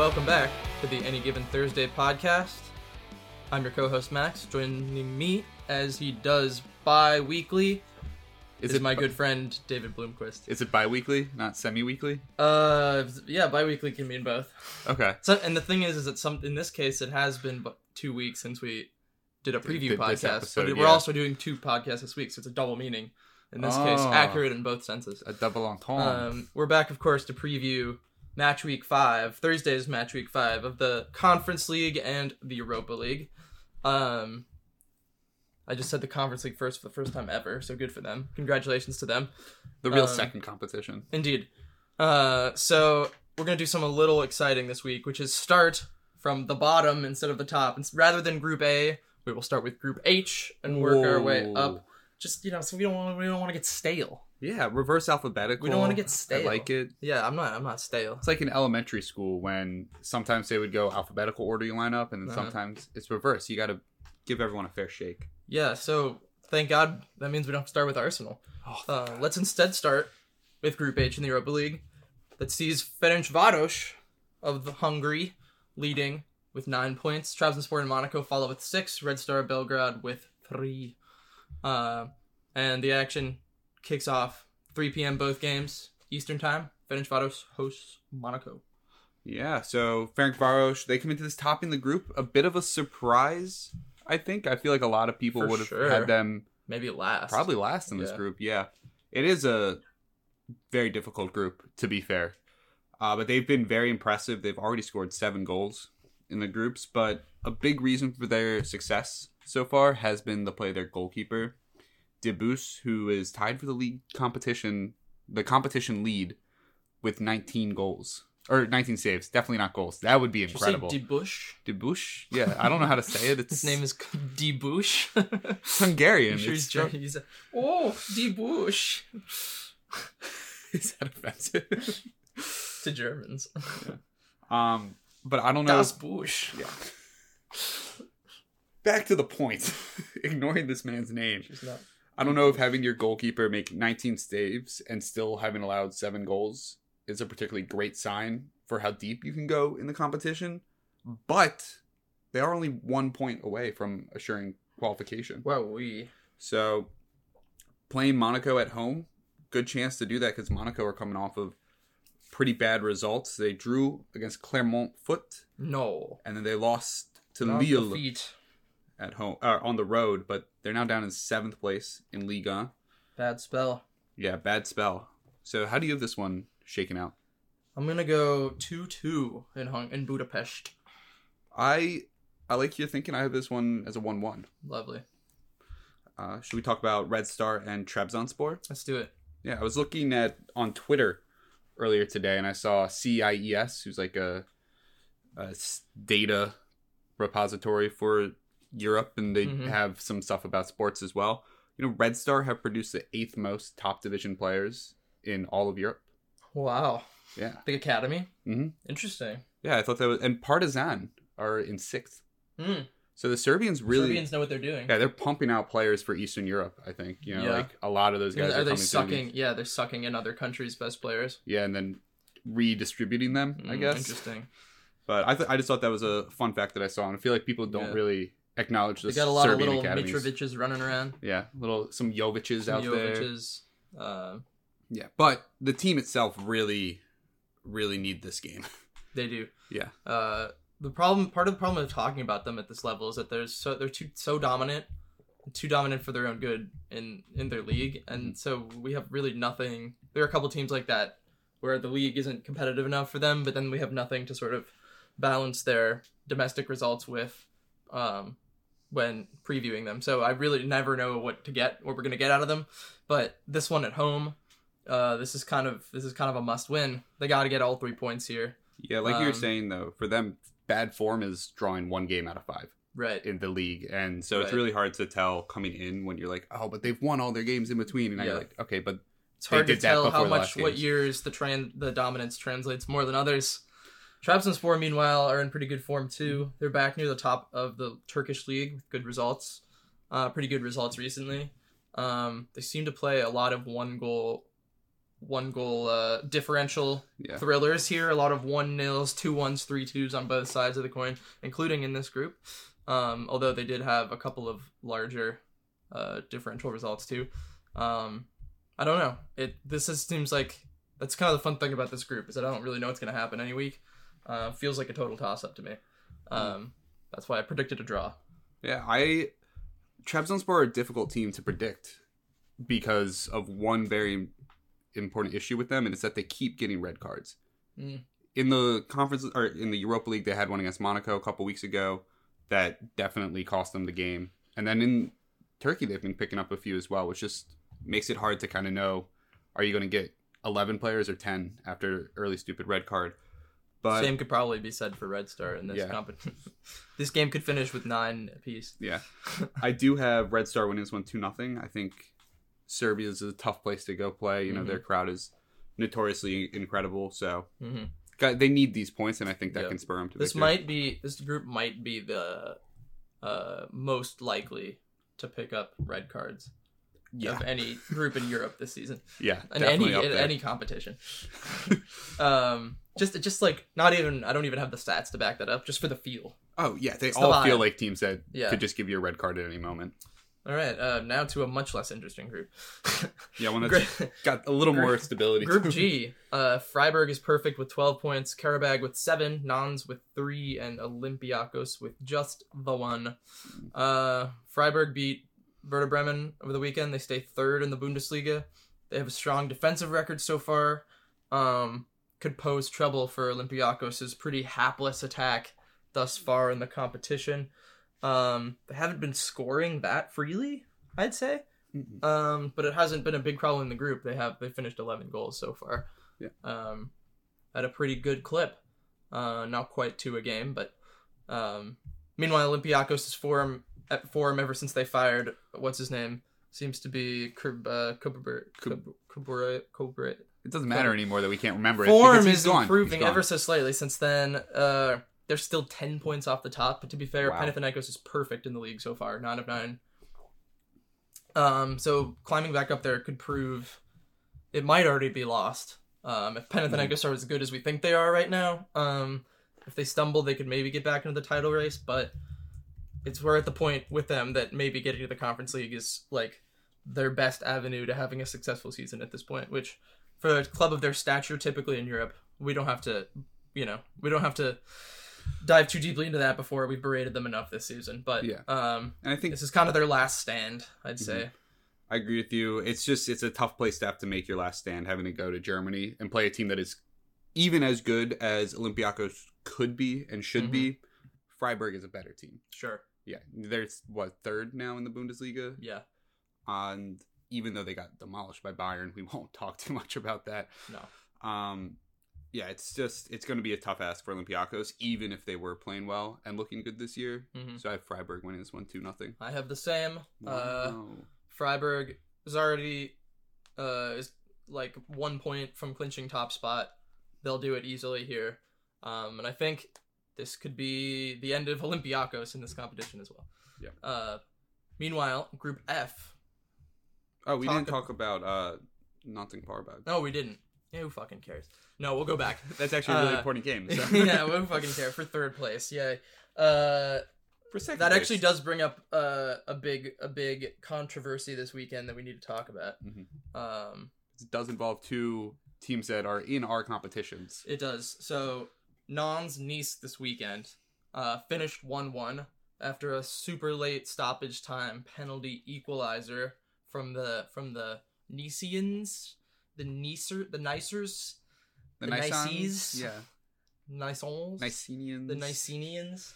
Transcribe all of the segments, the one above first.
welcome back to the Any Given Thursday podcast. I'm your co-host Max. Joining me as he does bi-weekly is, Is it my bi- good friend David Bloomquist. Is it bi-weekly, not semi-weekly? Uh, yeah, bi-weekly can mean both. Okay. So, and the thing is, is that some in this case it has been two weeks since we did a preview Did podcast, episode, but we're yeah. also doing two podcasts this week, so it's a double meaning. In this case, Oh. accurate in both senses. A double entendre. Um, we're back, of course, to preview match week five, Thursday's match week five of the Conference League and the Europa League. Um, I just said the Conference League first for the first time ever, so good for them. Congratulations to them. the real um, second competition. Indeed. Uh, so we're gonna do something a little exciting this week, which is start from the bottom instead of the top. And rather than Group A, we will start with Group H and work our way up. Just you know, so we don't want we don't want to get stale. Yeah, reverse alphabetical. We don't wanna get stale. I like it. Yeah, I'm not I'm not stale. It's like in elementary school when sometimes they would go alphabetical order you line up, and then Uh-huh. sometimes it's reverse. You got to give everyone a fair shake. Yeah, so thank God that means we don't have to start with Arsenal. Oh, Uh, let's instead start with Group H in the Europa League that sees Ferencvaros of Hungary leading with nine points. Trabzonspor and Monaco follow with six. Red Star Belgrade with three. Uh, and the action kicks off 3 p.m. both games Eastern Time. Ferencvaros hosts Monaco. Yeah, so Ferencvaros, they come into this topping the group. A bit of a surprise, I think. I feel like a lot of people would have sure. had them Maybe last. probably last in this group. Yeah, it is a very difficult group to be fair, uh, but they've been very impressive. They've already scored seven goals in the groups, but a big reason for their success so far has been the play of their goalkeeper, Dibusz, who is tied for the league competition, the competition lead with 19 goals or 19 saves. Definitely not goals. That would be incredible. Debush? Debush, yeah, I don't know how to say it. It's His name is Debush. Hungarian. I'm sure It's he's German. He's a, oh, Debush Is that offensive? to Germans. um, but I don't know. Das Bush. Yeah. Back to the point. Ignoring this man's name. She's not. I don't know if having your goalkeeper make 19 saves and still having allowed seven goals is a particularly great sign for how deep you can go in the competition. But they are only one point away from assuring qualification. Well, we. So playing Monaco at home, good chance to do that because Monaco are coming off of pretty bad results. They drew against Clermont Foot No. and then they lost to Lille. At home uh, on the road, but they're now down in seventh place in Liga. Bad spell. Yeah, bad spell. So how do you have this one shaken out? I'm gonna go two two in Hung in Budapest. I I like your thinking. I have this one as a one one. Lovely. Uh, should we talk about Red Star and Trabzonspor? Let's do it. Yeah, I was looking at on Twitter earlier today, and I saw CIES, who's like a data repository for Europe, and they Mhm. have some stuff about sports as well. You know, Red Star have produced the eighth most top division players in all of Europe. Wow. Yeah, Big Academy. Mhm. Interesting. yeah, I thought that was, and Partizan are in sixth. Hmm. So the Serbians really, Serbians know what they're doing. yeah, they're pumping out players for Eastern Europe. I think you know, Yeah. like a lot of those guys are are, they sucking? Yeah, they're sucking in other countries' best players. Yeah, and then redistributing them. I Hmm, guess. Interesting. But I, th- I just thought that was a fun fact that I saw, and I feel like people don't Yeah. really acknowledge They this got a lot Serbian of little academies. Mitrovic's running around. Yeah, little some Jovic's out there. Jovic's. Uh, Yeah, but the team itself really, really need this game. they do. yeah, Uh, the problem, part of the problem of talking about them at this level is that they're so they're too so dominant, too dominant for their own good in in their league, and so we have really nothing. There are a couple teams like that where the league isn't competitive enough for them, but then we have nothing to sort of balance their domestic results with, um, when previewing them. So I really never know what to get, what we're gonna get out of them. But this one at home, uh, this is kind of this is kind of a must win. They got to get all three points here. yeah. Like you were Um, saying though, for them, bad form is drawing one game out of five Right. in the league, and so it's really hard to tell coming in when you're like, oh, but they've won all their games in between, and Yeah. you're like, okay, but It's hard to tell how much what years the tran- the dominance translates more than others. Trabzonspor, meanwhile, are in pretty good form too. They're back near the top of the Turkish league with good results. Uh, pretty good results recently. Um, they seem to play a lot of one goal one goal uh, differential Yeah. thrillers here. A lot of one nils, two ones, three twos on both sides of the coin, including in this group. Um, although they did have a couple of larger uh, differential results too. Um, I don't know. It this is, seems like that's kind of the fun thing about this group is that I don't really know what's going to happen any week. Uh, feels like a total toss up to me. Um, that's why I predicted a draw. Yeah, I Trabzonspor are a difficult team to predict because of one very important issue with them, and it's that they keep getting red cards. Mm. In the conference or in the Europa League, they had one against Monaco a couple weeks ago that definitely cost them the game. And then in Turkey, they've been picking up a few as well, which just makes it hard to kind of know: are you going to get eleven players or ten after early stupid red card? But Same could probably be said for Red Star in this Yeah. competition. this game could finish with nine apiece. Yeah, I do have Red Star winning this one two nothing. I think Serbia is a tough place to go play. You know, Mhm. their crowd is notoriously incredible, so hmm got- they need these points, and I think that Yeah. can spur them to This victory. might be this group might be the uh, most likely to pick up red cards yeah, of any group in Europe this season. yeah, In any up in any competition. um, just just like not even I don't even have the stats to back that up. Just for the feel. Oh yeah, they It's the all feel like teams that Yeah. could just give you a red card at any moment. All right. Uh, now to a much less interesting group. Yeah, one that's got a little more stability. Group G, uh, Freiburg is perfect with 12 points, Karabag with 7, Nantes with 3, and Olympiakos with just the 1. Uh, Freiburg beat Werder Bremen over the weekend. They stay third in the Bundesliga. They have a strong defensive record so far. Um, could pose trouble for Olympiakos' pretty hapless attack thus far in the competition. Um, they haven't been scoring that freely, I'd say. Um, but it hasn't been a big problem in the group. They have they finished 11 goals so far. Yeah. Um, at a pretty good clip. Uh, not quite to a game, but um, meanwhile Olympiakos' form at form ever since they fired what's his name seems to be Kub uh, Kub- Kubur Kubur. It doesn't matter anymore that we can't remember it. Form is gone. improving ever so slightly since then. Uh, they're still 10 points off the top, but to be fair, Wow. Panathinaikos is perfect in the league so far, 9 of 9. Um, so climbing back up there could prove it might already be lost. Um, if Panathinaikos are as good as we think they are right now, um, if they stumble, they could maybe get back into the title race, but it's we're at the point with them that maybe getting to the conference league is like their best avenue to having a successful season at this point, which for a club of their stature typically in Europe, we don't have to you know, we don't have to dive too deeply into that before we've berated them enough this season. But Yeah. um And I think this is kind of their last stand, I'd say. I agree with you. It's just it's a tough place to have to make your last stand, having to go to Germany and play a team that is even as good as Olympiacos could be and should be. Freiburg is a better team. Sure. Yeah, they're what third now in the Bundesliga, Yeah. and even though they got demolished by Bayern, we won't talk too much about that. No. Um, yeah, it's just it's going to be a tough ask for Olympiacos, even if they were playing well and looking good this year. hmm So I have Freiburg winning this one two nothing. I have the same. Uh, Wow. Freiburg is already uh, is like one point from clinching top spot. They'll do it easily here, um, and I think this could be the end of Olympiacos in this competition as well. Yeah. Uh, meanwhile, Group F. oh, we talk didn't talk about uh, Notting Park. No, we didn't. Yeah, who fucking cares? No, we'll go back. That's actually a really Uh, important game. So. yeah, who fucking care for third place? Yeah. Uh, for second. that place. actually does bring up uh, a big a big controversy this weekend that we need to talk about. Mhm. Um, It does involve two teams that are in our competitions. It does. So, Nantes Nice this weekend uh, finished 1 1 after a super late stoppage time penalty equalizer from the from the Nicians, the Nicer, the Nicers, The, The Nices? yeah, Nicons, Nicenians, the Nicenians.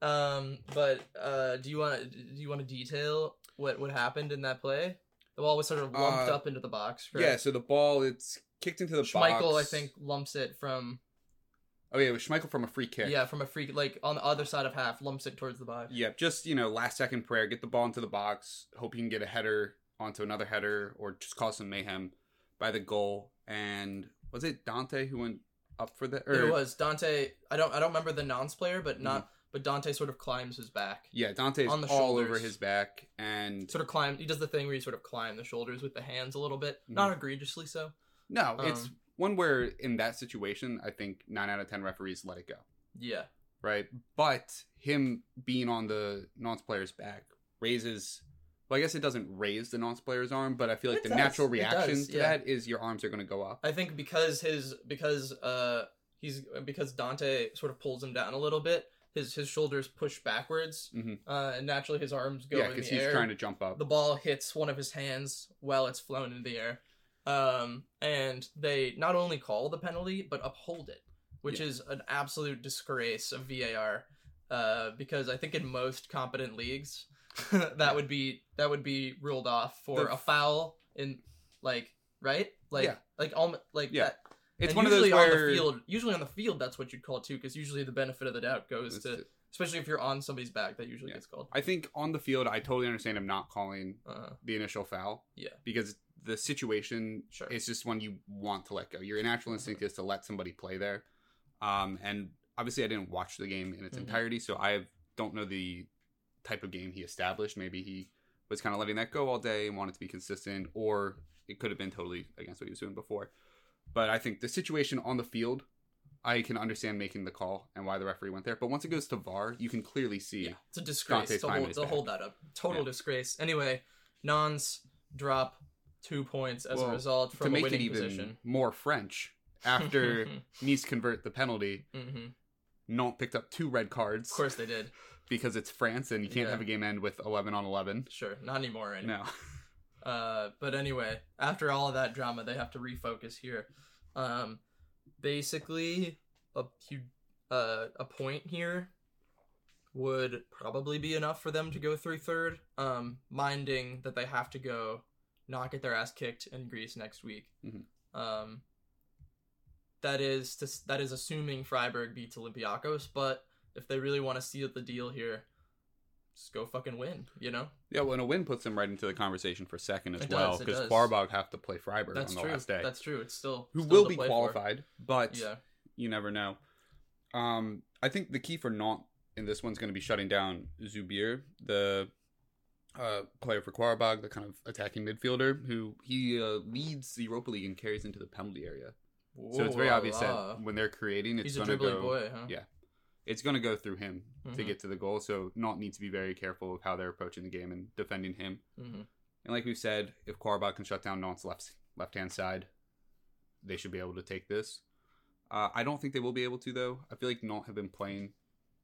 Um, but uh, do you want to do you want to detail what what happened in that play? The ball was sort of lumped Uh, up into the box. Yeah, so the ball it's kicked into the box. Schmeichel, I think, lumps it from Oh yeah, it was Schmeichel from a free kick. Yeah, from a free like on the other side of half, lumps it towards the box. Yeah, just you know, last second prayer, get the ball into the box, hope you can get a header onto another header, or just cause some mayhem by the goal. And was it Dante who went up for the? Or, it was Dante. I don't I don't remember the Nantes player, but not but Dante sort of climbs his back. Yeah, Dante's On the all over his back, and Sort of climb. He does the thing where you sort of climb the shoulders with the hands a little bit, Mm-hmm. not egregiously so. No, it's Um, one where in that situation, I think nine out of ten referees let it go. Yeah. right? But him being on the Nantes player's back raises. Well, I guess it doesn't raise the Nantes player's arm, but I feel like It the does. natural reaction does, to yeah. that is your arms are going to go up. I think because his because uh he's because Dante sort of pulls him down a little bit. His his shoulders push backwards, Mhm. uh, and naturally his arms go yeah, because he's air. trying to jump up. the ball hits one of his hands while it's flown in the air. Um, and they not only call the penalty but uphold it, which Yeah. is an absolute disgrace of VAR. Uh, because I think in most competent leagues, that would be that would be ruled off for The- a foul in like right like Yeah. like all like Yeah. that. It's and one of those usually on the field. Usually on the field, that's what you'd call it too, because usually the benefit of the doubt goes It's- to, especially if you're on somebody's back, that usually Yeah. gets called. I think on the field, I totally understand him not calling Uh, the initial foul. Yeah. Because the situation Sure. is just one you want to let go. Your natural instinct is to let somebody play there. Um, and obviously, I didn't watch the game in its Mhm. entirety, so I don't know the type of game he established. Maybe he was kind of letting that go all day and wanted to be consistent, or it could have been totally against what he was doing before. But I think the situation on the field, I can understand making the call and why the referee went there. But once it goes to VAR, you can clearly see. yeah, it's a disgrace Dante's to hold, to hold that up. Total Yeah. disgrace. Anyway, Nantes drop two points as Well, a result from to a make it even position. more French, after Nice convert the penalty, hmm Nantes picked up two red cards Of course they did. Because it's France and you can't Yeah. have a game end with 11 on 11. Sure, not anymore. Anyway. No. Uh, but anyway, after all of that drama, they have to refocus here. Um, basically, a uh, a point here would probably be enough for them to go through third. Um, minding that they have to go not get their ass kicked in Greece next week. Mhm. Um, that is to, that is assuming Freiburg beats Olympiacos, but if they really want to seal the deal here, just go fucking win. You know. Yeah, well, and a win puts them right into the conversation for second as It well because. Karabag have to play Freiburg That's on the true. last day, That's true. It's still who still will be play for. qualified, but Yeah. you never know. Um, I think the key for Nantes in this one's going to be shutting down Zoubir, the uh, player for Karabag, the kind of attacking midfielder who he uh, leads the Europa League and carries into the penalty area. So it's very obvious la. that when they're creating, it's going to dribbling go. boy, huh? yeah. It's going to go through him to Mhm. get to the goal. So Nantes needs to be very careful of how they're approaching the game and defending him. Mhm. And like we've said, if Karabag can shut down Nantes' left left hand side, they should be able to take this. Uh, I don't think they will be able to though. I feel like Nantes have been playing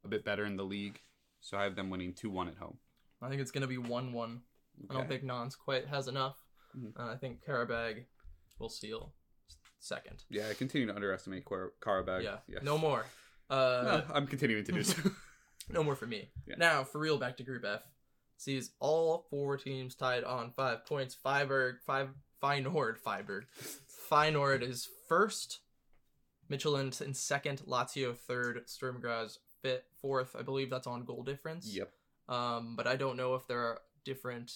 a bit better in the league, so I have them winning two one at home. I think it's gonna be one-one. I don't think Nantes quite has enough. Mhm. And I think Karabag will seal second. Yeah, I continue to underestimate Karabag. yeah. yeah. No more. Uh, No, I'm continuing to do so. no more for me. Yeah. Now, for real, back to Group F. Sees all four teams tied on five points. Freiburg, five, Feyenoord, Freiburg. Feyenoord is first. Midtjylland in second. Lazio third. Sturm Graz fifth, fourth. I believe that's on goal difference. yep. Um, but I don't know if there are different.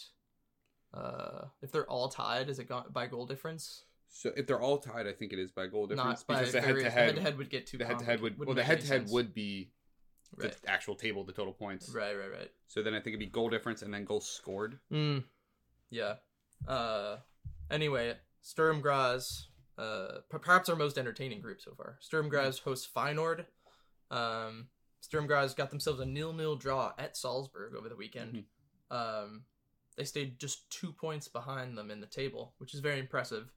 Uh, if they're all tied, is it by goal difference? So if they're all tied, I think it is by goal difference Not by because the head to the head head to head would get too. the head to head would well the head to head would be right, the actual table, the total points. right, right, right. So then I think it'd be goal difference and then goals scored. Mm. Yeah. Uh. Anyway, Sturm Graz. Uh, perhaps our most entertaining group so far. Sturm Graz hosts Feyenoord. Um, Sturm Graz got themselves a nil-nil draw at Salzburg over the weekend. Um, they stayed just two points behind them in the table, which is very impressive.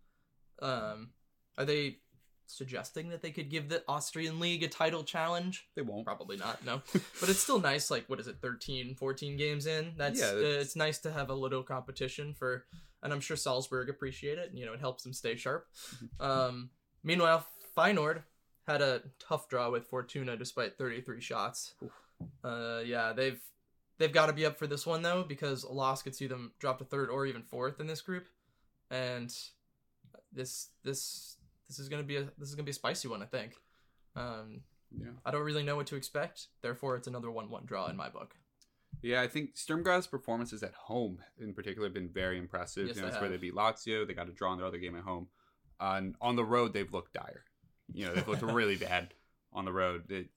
Um, are they suggesting that they could give the Austrian league a title challenge? They won't. Probably not, no. but it's still nice, like, what is it, 13, 14 games in? That's, Yeah, uh, it's nice to have a little competition for, and I'm sure Salzburg appreciate it. You know, it helps them stay sharp. Mm-hmm. Um, meanwhile, Feyenoord had a tough draw with Fortuna despite 33 shots. Uh, yeah, they've they've got to be up for this one though because a loss could see them drop to third or even fourth in this group, and this this this is gonna be a this is gonna be a spicy one I think. Um, Yeah. I don't really know what to expect. Therefore, it's another one-one draw in my book. Yeah, I think Sturm Graz's performances at home, in particular, have been very impressive. Yes, you know, they that's where they beat Lazio. They got a draw in their other game at home. Uh, and on the road, they've looked dire. You know, they've looked really bad on the road. The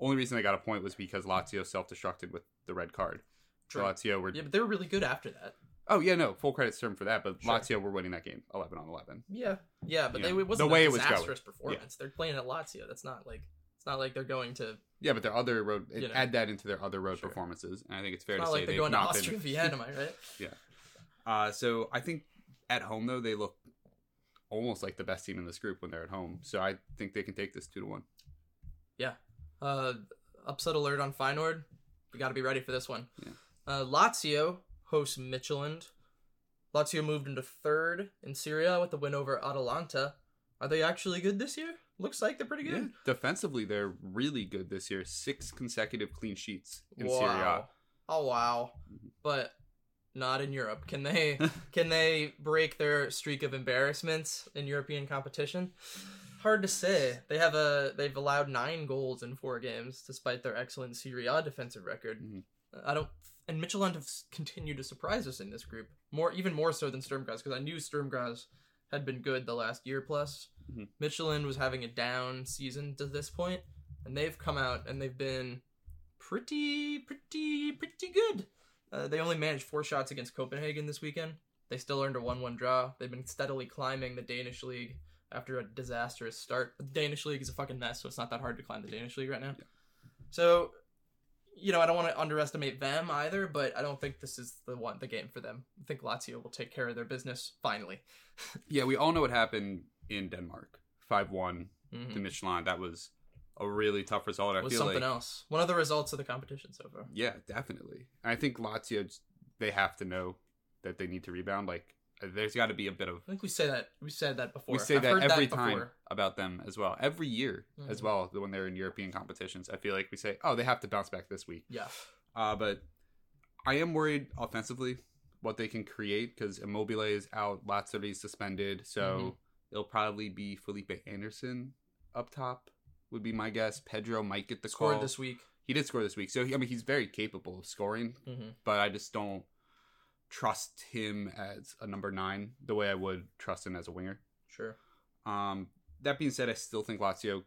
only reason they got a point was because Lazio self-destructed with the red card. So True. Lazio were Yeah, but they were really good after that. Oh yeah, no, full credit to them for that. But Sure. Lazio were winning that game, eleven on eleven. Yeah, yeah, but Yeah. they it wasn't The way a it was going. disastrous performance. They're playing at Lazio. That's not like it's not like they're going to. Yeah, but their other road You know. add that into their other road Sure. performances, and I think it's fair It's to not say like they're going to Austria been. Vienna, am I right? Yeah. Uh, so I think at home though they look almost like the best team in this group when they're at home. So I think they can take this two to one. Yeah. Uh, upset alert on Feyenoord. We got to be ready for this one. Yeah. Uh, Lazio hosts Midtjylland. Lazio moved into third in Serie A with the win over Atalanta. Are they actually good this year? Looks like they're pretty Yeah, good. defensively they're really good this year. Six consecutive clean sheets in wow. Serie A. Oh wow. But not in Europe. Can they can they break their streak of embarrassments in European competition? Hard to say. They have a they've allowed nine goals in four games despite their excellent Serie A defensive record. Mhm. I don't and Midtjylland have continued to surprise us in this group more even more so than Sturm Graz because I knew Sturm Graz had been good the last year plus. Mhm. Midtjylland was having a down season to this point, and they've come out and they've been pretty, pretty, pretty good. Uh, they only managed four shots against Copenhagen this weekend. They still earned a 1 1 draw. They've been steadily climbing the Danish league after a disastrous start. The Danish league is a fucking mess, so it's not that hard to climb the Danish league right now. So, you know, I don't want to underestimate them either, but I don't think this is the one, the game for them. I think Lazio will take care of their business finally. Yeah, we all know what happened in Denmark. Five one Mhm. to Midtjylland. That was a really tough result. I was feel something like else. One of the results of the competition so far. Yeah, definitely. I think Lazio they have to know that they need to rebound. Like there's got to be a bit of I think we say that we said that before. we say I've that every before. time about them as well. Every year as Mhm. well when they're in European competitions. I feel like we say, "Oh, they have to bounce back this week." Yeah. Uh, but I am worried offensively what they can create because Immobile is out, Lazzari is suspended, so Mhm. it'll probably be Felipe Anderson up top. Would be my guess. Pedro might get the Scored call. this week. He did score this week, so he, I mean he's very capable of scoring hmm but I just don't trust him as a number nine the way I would trust him as a winger. Sure. Um, that being said, I still think Lazio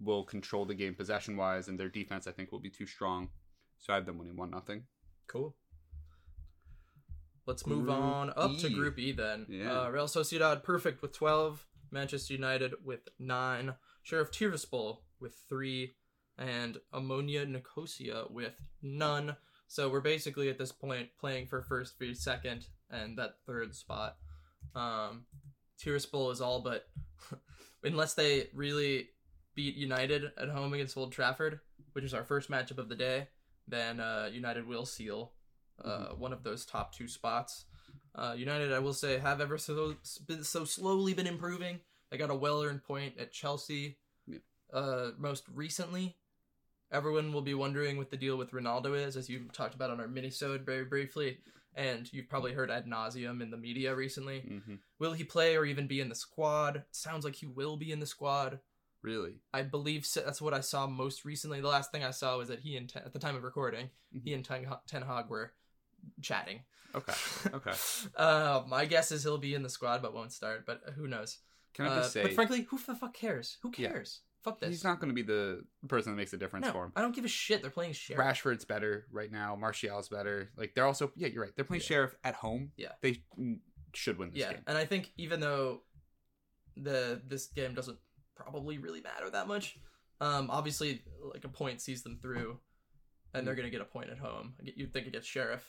will control the game possession wise, and their defense I think will be too strong. So I have them winning one nothing. Cool. Let's move Group on up to E. Group E then. Yeah. Uh, Real Sociedad perfect with 12, Manchester United with 9, Sheriff Tiraspol with 3, and Omonia Nicosia with none. So we're basically at this point playing for first v second and that third spot. Um, Tiraspol is all but, unless they really beat United at home against Old Trafford, which is our first matchup of the day, then uh, United will seal uh, one of those top two spots. Uh, United, I will say, have ever so been so slowly been improving. They got a well-earned point at Chelsea. Yeah. Uh, most recently, everyone will be wondering what the deal with Ronaldo is, as you talked about on our minisode very briefly, and you've probably heard ad nauseum in the media recently. Mm-hmm. Will he play or even be in the squad? sounds like he will be in the squad. Really? I believe so. that's what I saw most recently. The last thing I saw was that he and Ten, at the time of recording, he and Ten, Ten Hag were chatting. Okay. Okay. Uh, my guess is he'll be in the squad but won't start. But who knows? Can I Uh, just say but frankly, who the fuck cares? Who cares? Fuck this. he's not going to be the person that makes a difference no, for him. I don't give a shit. They're playing Sheriff. Rashford's better right now. Martial's better. Like they're also yeah, you're right. They're playing Yeah. Sheriff at home. Yeah. They mm, should win this yeah, game. and I think even though the this game doesn't probably really matter that much, um, obviously like a point sees them through, and they're gonna get a point at home. You'd think against Sheriff,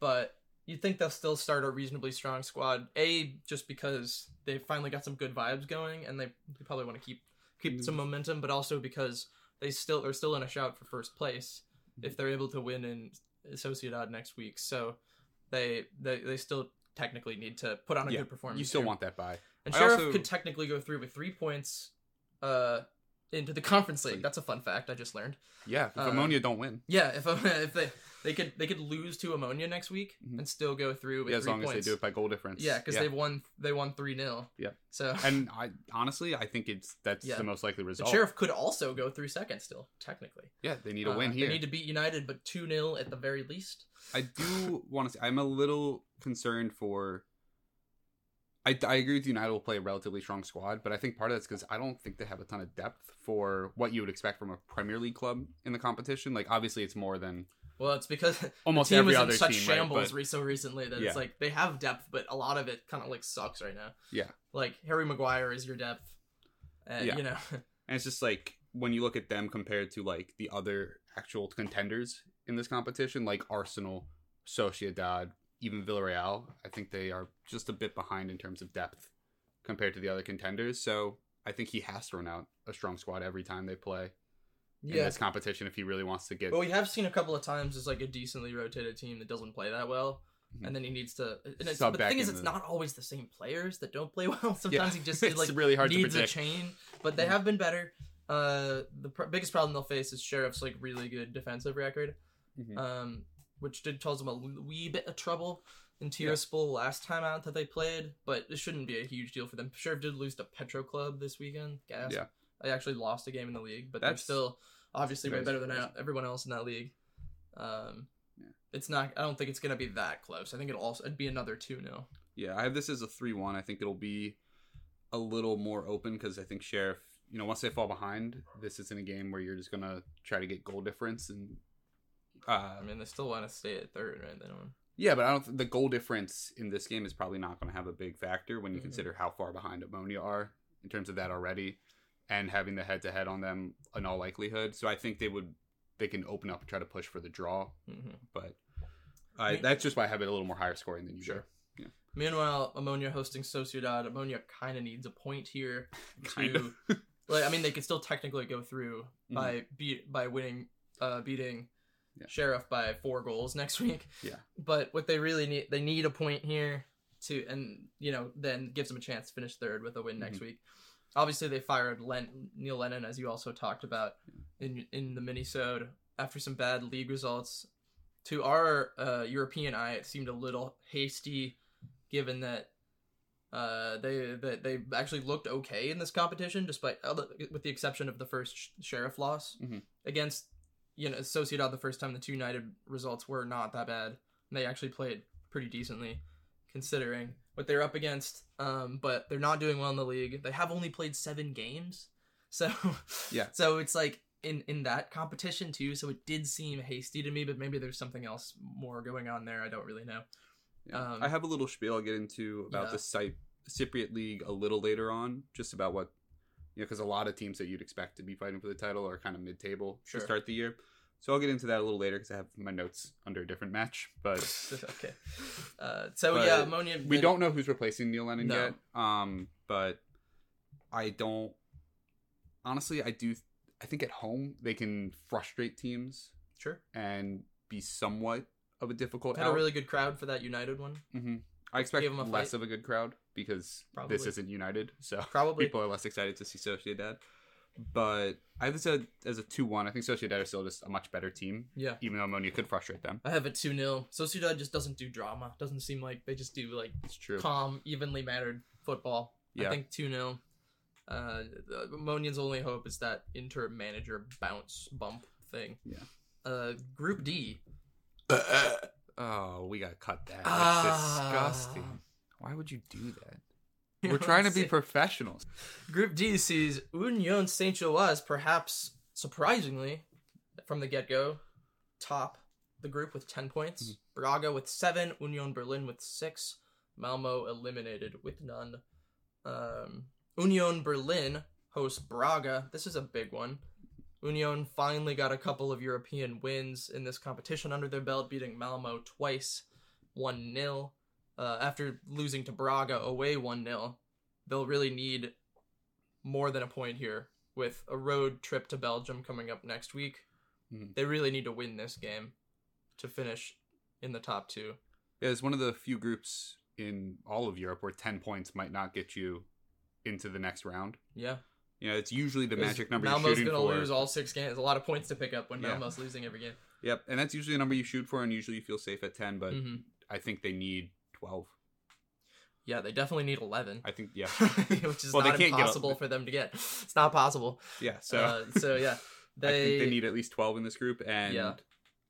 but you'd think they'll still start a reasonably strong squad. A just because they finally got some good vibes going, and they, they probably want to keep keep some momentum, but also because they still are still in a shout for first place if they're able to win in Sociedad next week. So they they, they still technically need to put on a Yeah, good performance. You still here. want that buy. and I Sheriff also- could technically go through with three points uh into the conference league. That's a fun fact I just learned. Yeah, if Uh, Omonia don't win. Yeah, if if they they could they could lose to Omonia next week Mhm. and still go through with Yeah, as long points. as they do it by goal difference. Yeah, because they've won they won three 0 Yeah. So and I honestly I think it's that's Yeah. the most likely the result. sheriff could also go through second still technically. Yeah, they need a Uh, win here. They need to beat United, but two 0 at the very least. I do want to say I'm a little concerned for. I, I agree with. United will play a relatively strong squad, but I think part of that's because I don't think they have a ton of depth for what you would expect from a Premier League club in the competition. Like obviously, it's more than Well, it's because Almost the team every other in such team, right? shambles But- so recently that Yeah. it's like they have depth, but a lot of it kind of like sucks right now. Yeah. Like Harry Maguire is your depth. And, Yeah. You know, And it's just like when you look at them compared to like the other actual contenders in this competition, like Arsenal, Sociedad, even Villarreal, I think they are just a bit behind in terms of depth compared to the other contenders. So I think he has to run out a strong squad every time they play in yeah. this competition if he really wants to get. Well, we have seen a couple of times as like a decently rotated team that doesn't play that well, Mhm. and then he needs to. It's, but the thing is, it's the- not always the same players that don't play well. Sometimes Yeah. he just it's like really hard to needs a chain, but they Mhm. have been better. Uh, the pr- biggest problem they'll face is Sheriff's like really good defensive record, Mhm. um, which did cause them a wee bit of trouble in Yeah. Tiraspol last time out that they played, but it shouldn't be a huge deal for them. Sheriff did lose to Petrocub this weekend. Gas. Yeah. They actually lost a game in the league, but That's they're still obviously way better than everyone else in that league. Um, Yeah. it's not. I don't think it's gonna be that close. I think it'll also it'd be another two 0 Yeah, I have this as a three-one. I think it'll be a little more open because I think Sheriff, you know, once they fall behind, this isn't a game where you're just gonna try to get goal difference and. Uh, I mean, they still want to stay at third, right? They don't. yeah, but I don't. Th- the goal difference in this game is probably not going to have a big factor when you Mhm. consider how far behind Omonia are in terms of that already, and having the head-to-head on them in all likelihood. So I think they would they can open up and try to push for the draw, hmm but I, that's just why I have it a little more higher scoring than you. Sure. do. Meanwhile, Omonia hosting Sociedad. Omonia kind of needs a point here Kind to. like, I mean, they could still technically go through Mhm. by beat by winning, uh, beating Yeah. Sheriff by four goals next week. Yeah. But what they really need, they need a point here to, and you know, then gives them a chance to finish third with a win next Mm-hmm. week. Obviously, they fired Len- Neil Lennon, as you also talked about in in the minisode after some bad league results. To our uh, European eye, it seemed a little hasty, given that uh, they that they actually looked okay in this competition, despite with the exception of the first sh- sheriff loss Mhm. against you know Sociedad. The first time the two United results were not that bad. And they actually played pretty decently, considering what they're up against. Um, but they're not doing well in the league. They have only played seven games, so Yeah. So it's like in in that competition too. So it did seem hasty to me, but maybe there's something else more going on there. I don't really know. Yeah. Um, I have a little spiel I'll get into about Yeah. the Cy- Cypriot League a little later on, just about what, you know, because a lot of teams that you'd expect to be fighting for the title are kind of mid table Sure. to start the year. So I'll get into that a little later because I have my notes under a different match. But okay. Uh, so But yeah, Omonia. we don't know who's replacing Neil Lennon No. yet. Um, but I don't. Honestly, I do. I think at home they can frustrate teams Sure. and be somewhat of a difficult. Had a really good crowd for that United one. hmm I expect Gave 'em a less fight. of a good crowd because Probably. this isn't United, so Probably. people are less excited to see Sociedad. But I have this as- as a two-one. I think Sociedad are still just a much better team, Yeah. even though Omonia could frustrate them. I have it 2 0. Sociedad just doesn't do drama. Doesn't seem like they just do like It's true. calm, evenly mattered football. Yeah. I think 2 0. Uh, the- Omonia's only hope is that inter manager bounce bump thing. Yeah. Uh, Group D. Oh, we gotta cut that. That's Ah. disgusting. Why would you do that? We're trying to be professionals. Group D sees Union Saint Gilloise, perhaps surprisingly, from the get go, top the group with 10 points. Mm-hmm. Braga with 7, Union Berlin with 6, Malmo eliminated with none. Um, Union Berlin hosts Braga. This is a big one. Union finally got a couple of European wins in this competition under their belt, beating Malmo twice, 1 0. Uh, after losing to Braga away 1 0, they'll really need more than a point here with a road trip to Belgium coming up next week. Mhm. They really need to win this game to finish in the top two. Yeah, it's one of the few groups in all of Europe where ten points might not get you into the next round. Yeah. You know, it's usually the magic number Malmo's you're shooting gonna for. lose all six games. There's a lot of points to pick up when Yeah. Malmo's losing every game. Yep, and that's usually the number you shoot for, and usually you feel safe at ten. But hmm I think they need twelve. Yeah, they definitely need 11. I think yeah, which is Well, not impossible for them to get. It's not possible. yeah. So uh, so yeah, I they, think they need at least twelve in this group, and Yeah.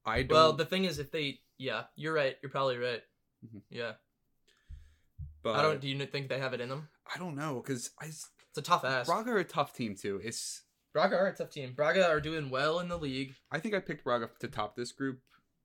I don't. Well, the thing is, if they, yeah, you're right. You're probably right. Mhm. Yeah, but I don't. Do you think they have it in them? I don't know because I It's a tough ass. Braga are a tough team too. It's Braga are a tough team. Braga are doing well in the league. I think I picked Braga to top this group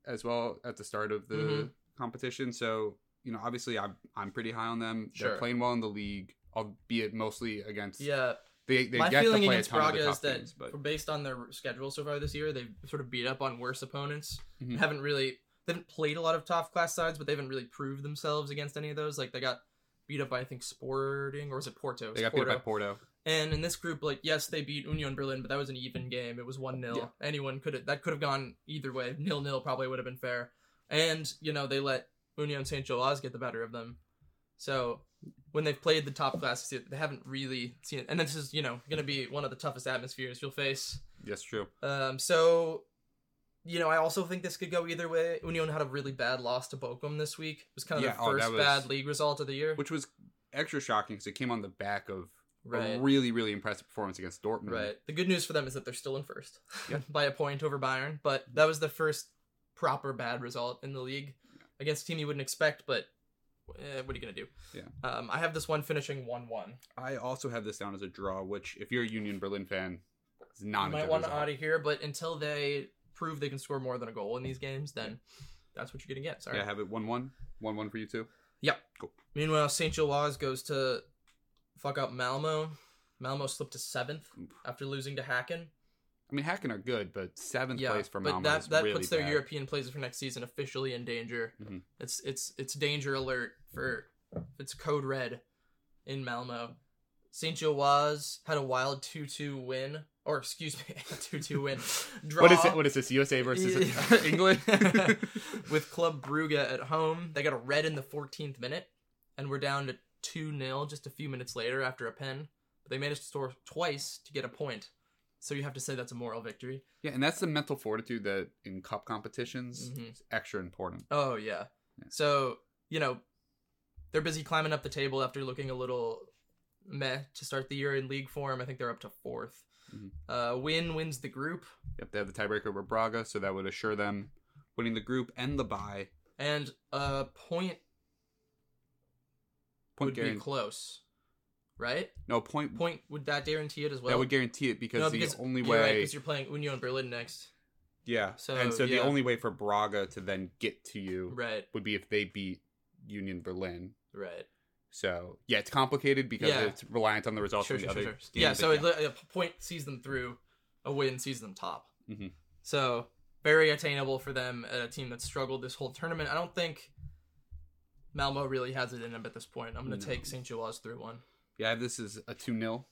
as well at the start of the Mhm. competition. So you know, obviously, I'm I'm pretty high on them. Sure. They're playing well in the league, albeit mostly against. Yeah, they they my get to feeling against the Braga is that teams, but based on their schedule so far this year, they've sort of beat up on worse opponents. Mhm. Haven't really they haven't played a lot of top class sides, but they haven't really proved themselves against any of those. Like they got beat up by I think Sporting or was it Porto? It they got Porto. beat by Porto. And in this group, like yes, they beat Union Berlin, but that was an even game. It was one 0 Yeah. Anyone could have that could have gone either way. Nil nil probably would have been fair. And you know they let Union Saint Gilloise get the better of them. So when they've played the top class, they haven't really seen it. And this is you know going to be one of the toughest atmospheres you'll face. Yes, true. Um, so you know I also think this could go either way. Union had a really bad loss to Bochum this week. It was kind of Yeah, oh, first was- bad league result of the year. Which was extra shocking because it came on the back of Right. a really really impressive performance against Dortmund. Right. The good news for them is that they're still in first Yeah. by a point over Bayern, but that was the first proper bad result in the league against a team you wouldn't expect, but eh, what are you going to do? Yeah. Um, I have this one finishing 1 1. I also have this down as a draw, which if you're a Union Berlin fan, is not You a might want to out of here, but until they prove they can score more than a goal in these games, then that's what you're going to get. Sorry. Yeah, have it one one, one one for you too. Yep. Cool. Meanwhile, St. Gilloise goes to fuck up Malmo. Malmo slipped to seventh after losing to Hacken. I mean, Hacken are good, but seventh yeah, place for but Malmo that is that really puts their bad. European places for next season officially in danger. Mhm. It's it's it's danger alert for it's code red in Malmo. Saint Gilloise had a wild two two win, or excuse me, two two win. Draw What is it? What is this? USA versus England? with Club Brugge at home. They got a red in the 14th minute, and we're down to two 0 just a few minutes later after a pen. But they managed to score twice to get a point. So you have to say that's a moral victory. yeah, and that's the mental fortitude that in cup competitions Mhm. is extra important. Oh yeah. Yeah. So you know, they're busy climbing up the table after looking a little meh to start the year in league form. I think they're up to 4th Mhm. Uh, win wins the group, Yep, they have the tiebreaker over Braga, so that would assure them winning the group and the bye. and a point Point would be close, right? No point. Point would that guarantee it as well? that would guarantee it because no, the only right, because you're playing Union Berlin next, yeah. So, and so the only way for Braga to then get to you right? would be if they beat Union Berlin. Right. So yeah, it's complicated because Yeah. it's reliant on the results Sure, from the sure, other. sure. Yeah. So it, a point sees them through, a win sees them top. Mhm. So very attainable for them, a team that struggled this whole tournament. I don't think Malmo really has it in them at this point. I'm going to No. take St. Gilloise through one. Yeah, this is a two 0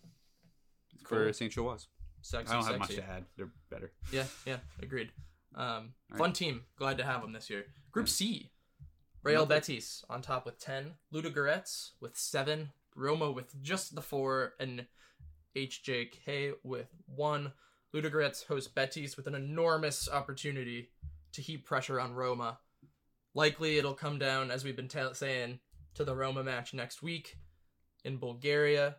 Cool. for Saint Gilloise. Sexy, I don't have much sexy. to add. They're better. Yeah, yeah, agreed. Um, All fun team. Glad to have them this year. Group C. Real. Betis on top with 10. Ludogorets with 7. Roma with just the 4. And HJK with 1. Ludogorets host Betis with an enormous opportunity to heap pressure on Roma. Likely it'll come down, as we've been ta- saying, to the Roma match next week in Bulgaria.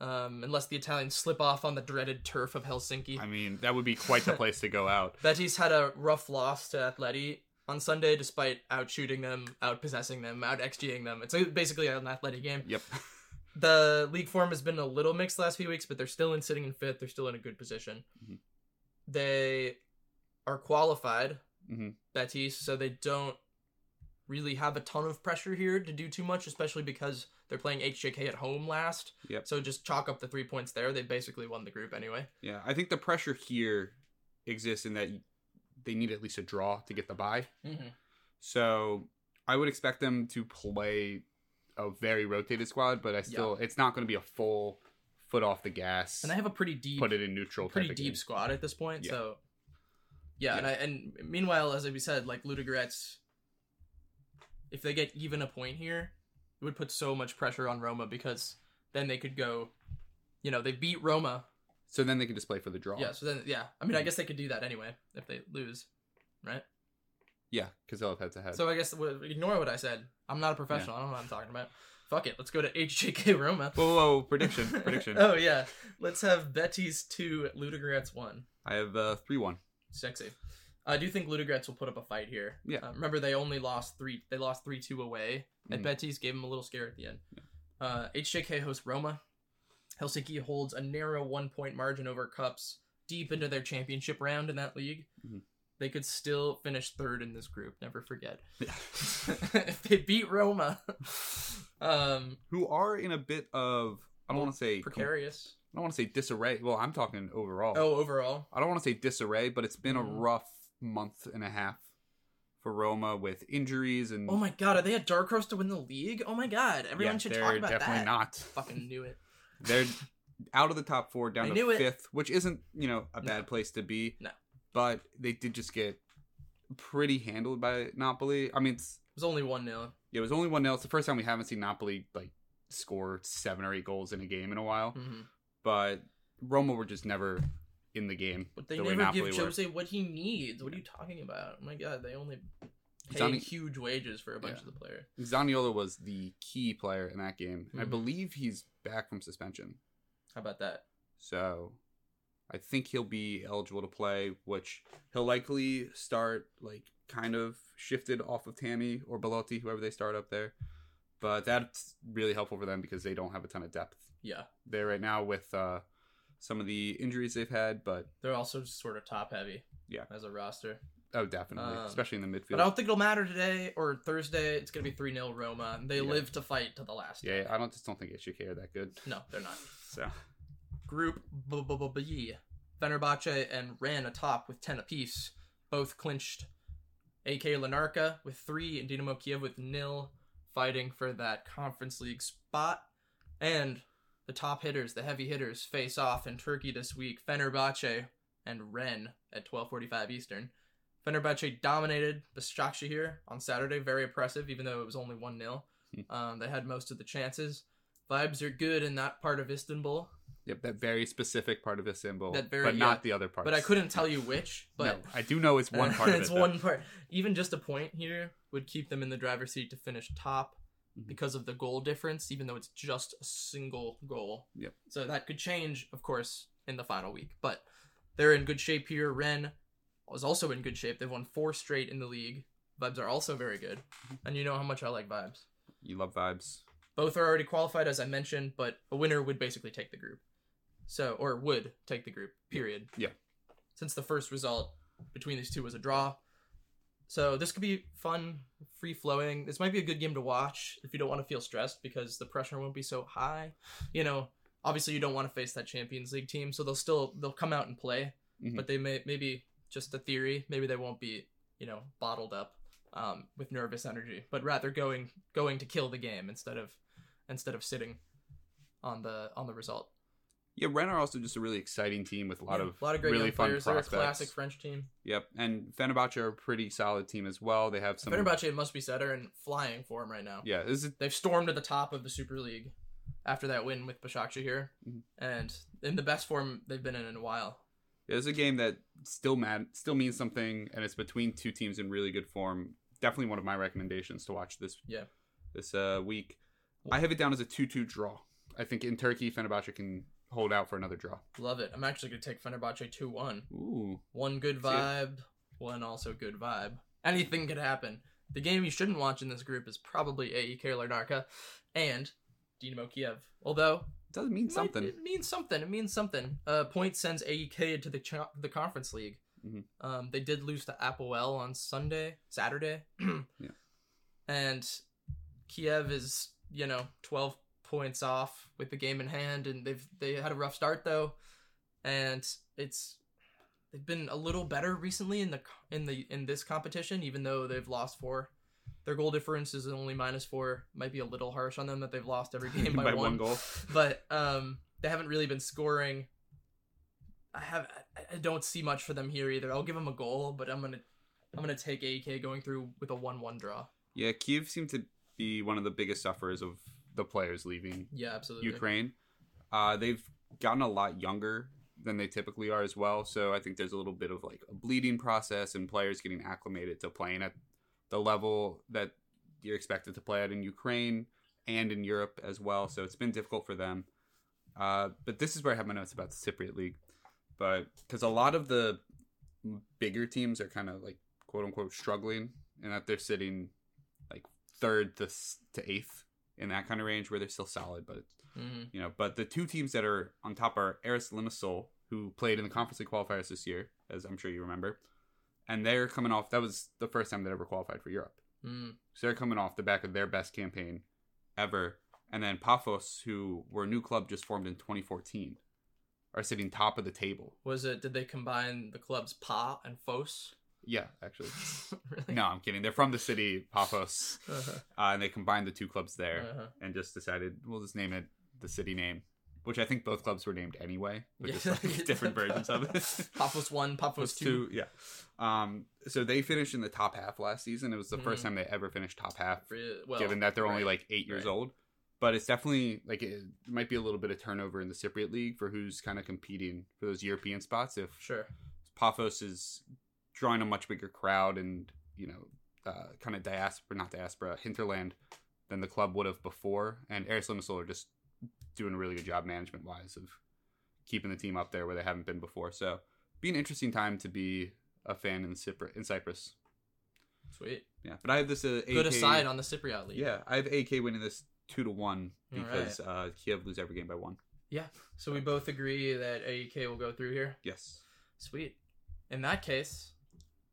Um, unless the Italians slip off on the dreaded turf of Helsinki. I mean, that would be quite the place to go out. Betis had a rough loss to Atleti on Sunday, despite out shooting them, out possessing them, out XGing them. It's basically an Atleti game. Yep. The league form has been a little mixed the last few weeks, but they're still in sitting in fifth. They're still in a good position. Mhm. They are qualified, Mhm. Betis, so they don't really have a ton of pressure here to do too much, especially because they're playing HJK at home last. Yep. So just chalk up the three points there. They basically won the group anyway. Yeah, I think the pressure here exists in that they need at least a draw to get the bye. Mm-hmm. So I would expect them to play a very rotated squad, but I still it's not going to be a full foot off the gas. And they have a pretty deep put it in neutral. pretty deep game. squad at this point. Yeah. So yeah, and I and meanwhile, as we said, like Ludogorets, if they get even a point here, it would put so much pressure on Roma because then they could go, you know, they beat Roma. So then they can just play for the draw. Yeah, so then yeah, I mean, I guess they could do that anyway if they lose, right? Yeah, because they'll have head to head. So I guess ignore what I said. I'm not a professional. I don't know what I'm talking about. Fuck it. Let's go to HJK Roma. Whoa, whoa, whoa, prediction, prediction. oh yeah, let's have Betis two, Ludogorets one. I have uh, three one. Sexy. I do think Ludogorets will put up a fight here. Yeah. Uh, remember, they only lost three. They lost three two away, and Mhm. Betis gave them a little scare at the end. Uh, HJK hosts Roma. Helsinki holds a narrow one point margin over KuPS deep into their championship round in that league. Mhm. they could still finish third in this group. Never forget. Yeah. if they beat Roma, um, Who are in a bit of I don't want to say precarious. I don't want to say disarray. Well, I'm talking overall. Oh, overall, I don't want to say disarray, but it's been a Mhm. rough month and a half for Roma with injuries and oh my god, are they a dark horse to win the league? Oh my god, everyone yeah, should they're talk about definitely not. Fucking knew it. They're out of the top four, down knew to it. fifth, which isn't you know a No. bad place to be. No. but they did just get pretty handled by Napoli. I mean, it's, It was only one 0 it was only one 0 It's the first time we haven't seen Napoli like score seven or eight goals in a game in a while. mm-hmm. But Roma were just never in the game. But they the never give. Jose what he needs. What are you talking about? Oh my god, they only pay Zani- huge wages for a bunch Yeah. of the players. Zaniolo was the key player in that game. I Mhm. believe he's back from suspension. How about that? So I think he'll be eligible to play, which he'll likely start like kind of shifted off of Tammy or Belotti, whoever they start up there. But that's really helpful for them because they don't have a ton of depth Yeah, there right now with uh, some of the injuries they've had. But they're also just sort of top heavy. Yeah. as a roster. oh, definitely, Um, especially in the midfield. But I don't think it'll matter today or Thursday. It's gonna be three 0 Roma. They Yeah. live to fight to the last. yeah, I don't just don't think HJK are that good. No, they're not. So Group B. Fenerbahce and Rennes atop with ten apiece, both clinched. AK Larnaca with three and Dynamo Kiev with nil, fighting for that Conference League spot. And the top hitters, the heavy hitters, face off in Turkey this week. Fenerbahce and Rennes at 12:45 Eastern. Fenerbahce dominated Başakşehir on Saturday, very impressive, even though it was only one 0 um, They had most of the chances. Vibes are good in that part of Istanbul. yep, that very specific part of Istanbul, That very- but not yeah. the other part. But I couldn't tell you which. But no, I do know it's one part of it. it's though. one part. Even just a point here would keep them in the driver's seat to finish top Mhm. because of the goal difference, even though it's just a single goal. Yep. So that could change, of course, in the final week. But they're in good shape here. Rennes was also in good shape. They've won four straight in the league. Vibes are also very good. Mm-hmm. And you know how much I like vibes. You love vibes. Both are already qualified, as I mentioned, but a winner would basically take the group. So, or would take the group, period. Yeah. Since the first result between these two was a draw. So, this could be fun, free flowing. This might be a good game to watch if you don't want to feel stressed because the pressure won't be so high. You know, obviously you don't want to face that Champions League team, so they'll still they'll come out and play, Mhm. but they may maybe just a theory, maybe they won't be, you know, bottled up um, with nervous energy, but rather going going to kill the game instead of instead of sitting on the on the result. Yeah, Rennes are also just a really exciting team with a lot Yeah, of a lot of great really fun players. They're a classic French team. Yep, and Fenerbahce are a pretty solid team as well. They have some. Fenerbahce, it must be said, are in flying form right now. Yeah, is They've stormed to the top of the Super League after that win with Başakşehir here, Mhm. and in the best form they've been in in a while. it's a game that still mad still means something, and it's between two teams in really good form. Definitely one of my recommendations to watch this Yeah. this uh, week. I have it down as a two-two draw. I think in Turkey, Fenerbahce can hold out for another draw. Love it. I'm actually gonna take Fenerbahce two one. Ooh, One good vibe, one also good vibe. Anything could happen. The game you shouldn't watch in this group is probably AEK Larnaca and Dynamo Kiev. Although it does mean something. It means something. It means something. Uh, point sends AEK to the the conference league. Mhm. Um, they did lose to Apoel on Sunday, Saturday. Yeah. And Kiev is you know twelve points off with the game in hand, and they've they had a rough start though, and it's they've been a little better recently in the in the in this competition, even though they've lost four. Their goal difference is only minus four. Might be a little harsh on them that they've lost every game by, by one one goal. but um, they haven't really been scoring. I have I- don't see much for them here either. I'll give them a goal, but I'm gonna I'm gonna take AK going through with a one-one draw. Yeah, Kiev seemed to be one of the biggest sufferers of the players leaving Yeah, absolutely. Ukraine. Uh, they've gotten a lot younger than they typically are as well. So I think there's a little bit of like a bleeding process and players getting acclimated to playing at the level that you're expected to play at in Ukraine and in Europe as well. So it's been difficult for them. Uh, but this is where I have my notes about the Cypriot League. But because a lot of the bigger teams are kind of like quote unquote struggling and that they're sitting like third to, to eighth in that kind of range where they're still solid, but it's hmm you know, but the two teams that are on top are Aris Limassol, who played in the Conference League qualifiers this year, as I'm sure you remember, and they're coming off. That was the first time they ever qualified for Europe. Mm. So they're coming off the back of their best campaign ever. And then Paphos, who were a new club just formed in 2014, are sitting top of the table. Was it? Did they combine the clubs Pa and Fos? Yeah, actually. really? No, I'm kidding. They're from the city Paphos, Uh-huh. uh, and they combined the two clubs there Uh-huh. and just decided we'll just name it the city name, which I think both clubs were named anyway, but Yeah. just like different versions of it. Paphos one, Paphos two. two, yeah. Um, so they finished in the top half last season. It was the first Mhm. time they ever finished top half, Well, given that they're only right. like eight years right. old. But it's definitely like it might be a little bit of turnover in the Cypriot league for who's kind of competing for those European spots. If Sure. Paphos is drawing a much bigger crowd and you know uh, kind of diaspora, not diaspora, hinterland than the club would have before, and Aris Limassol are just doing a really good job management wise of keeping the team up there where they haven't been before. So, be an interesting time to be a fan in Cyprus. In Cyprus, Sweet. yeah. But I have this uh, AK, Good aside on the Cypriot league. Yeah, I have AK winning this two to one because uh, Kiev lose every game by one. Yeah. So we both agree that AEK will go through here. Yes. Sweet. In that case,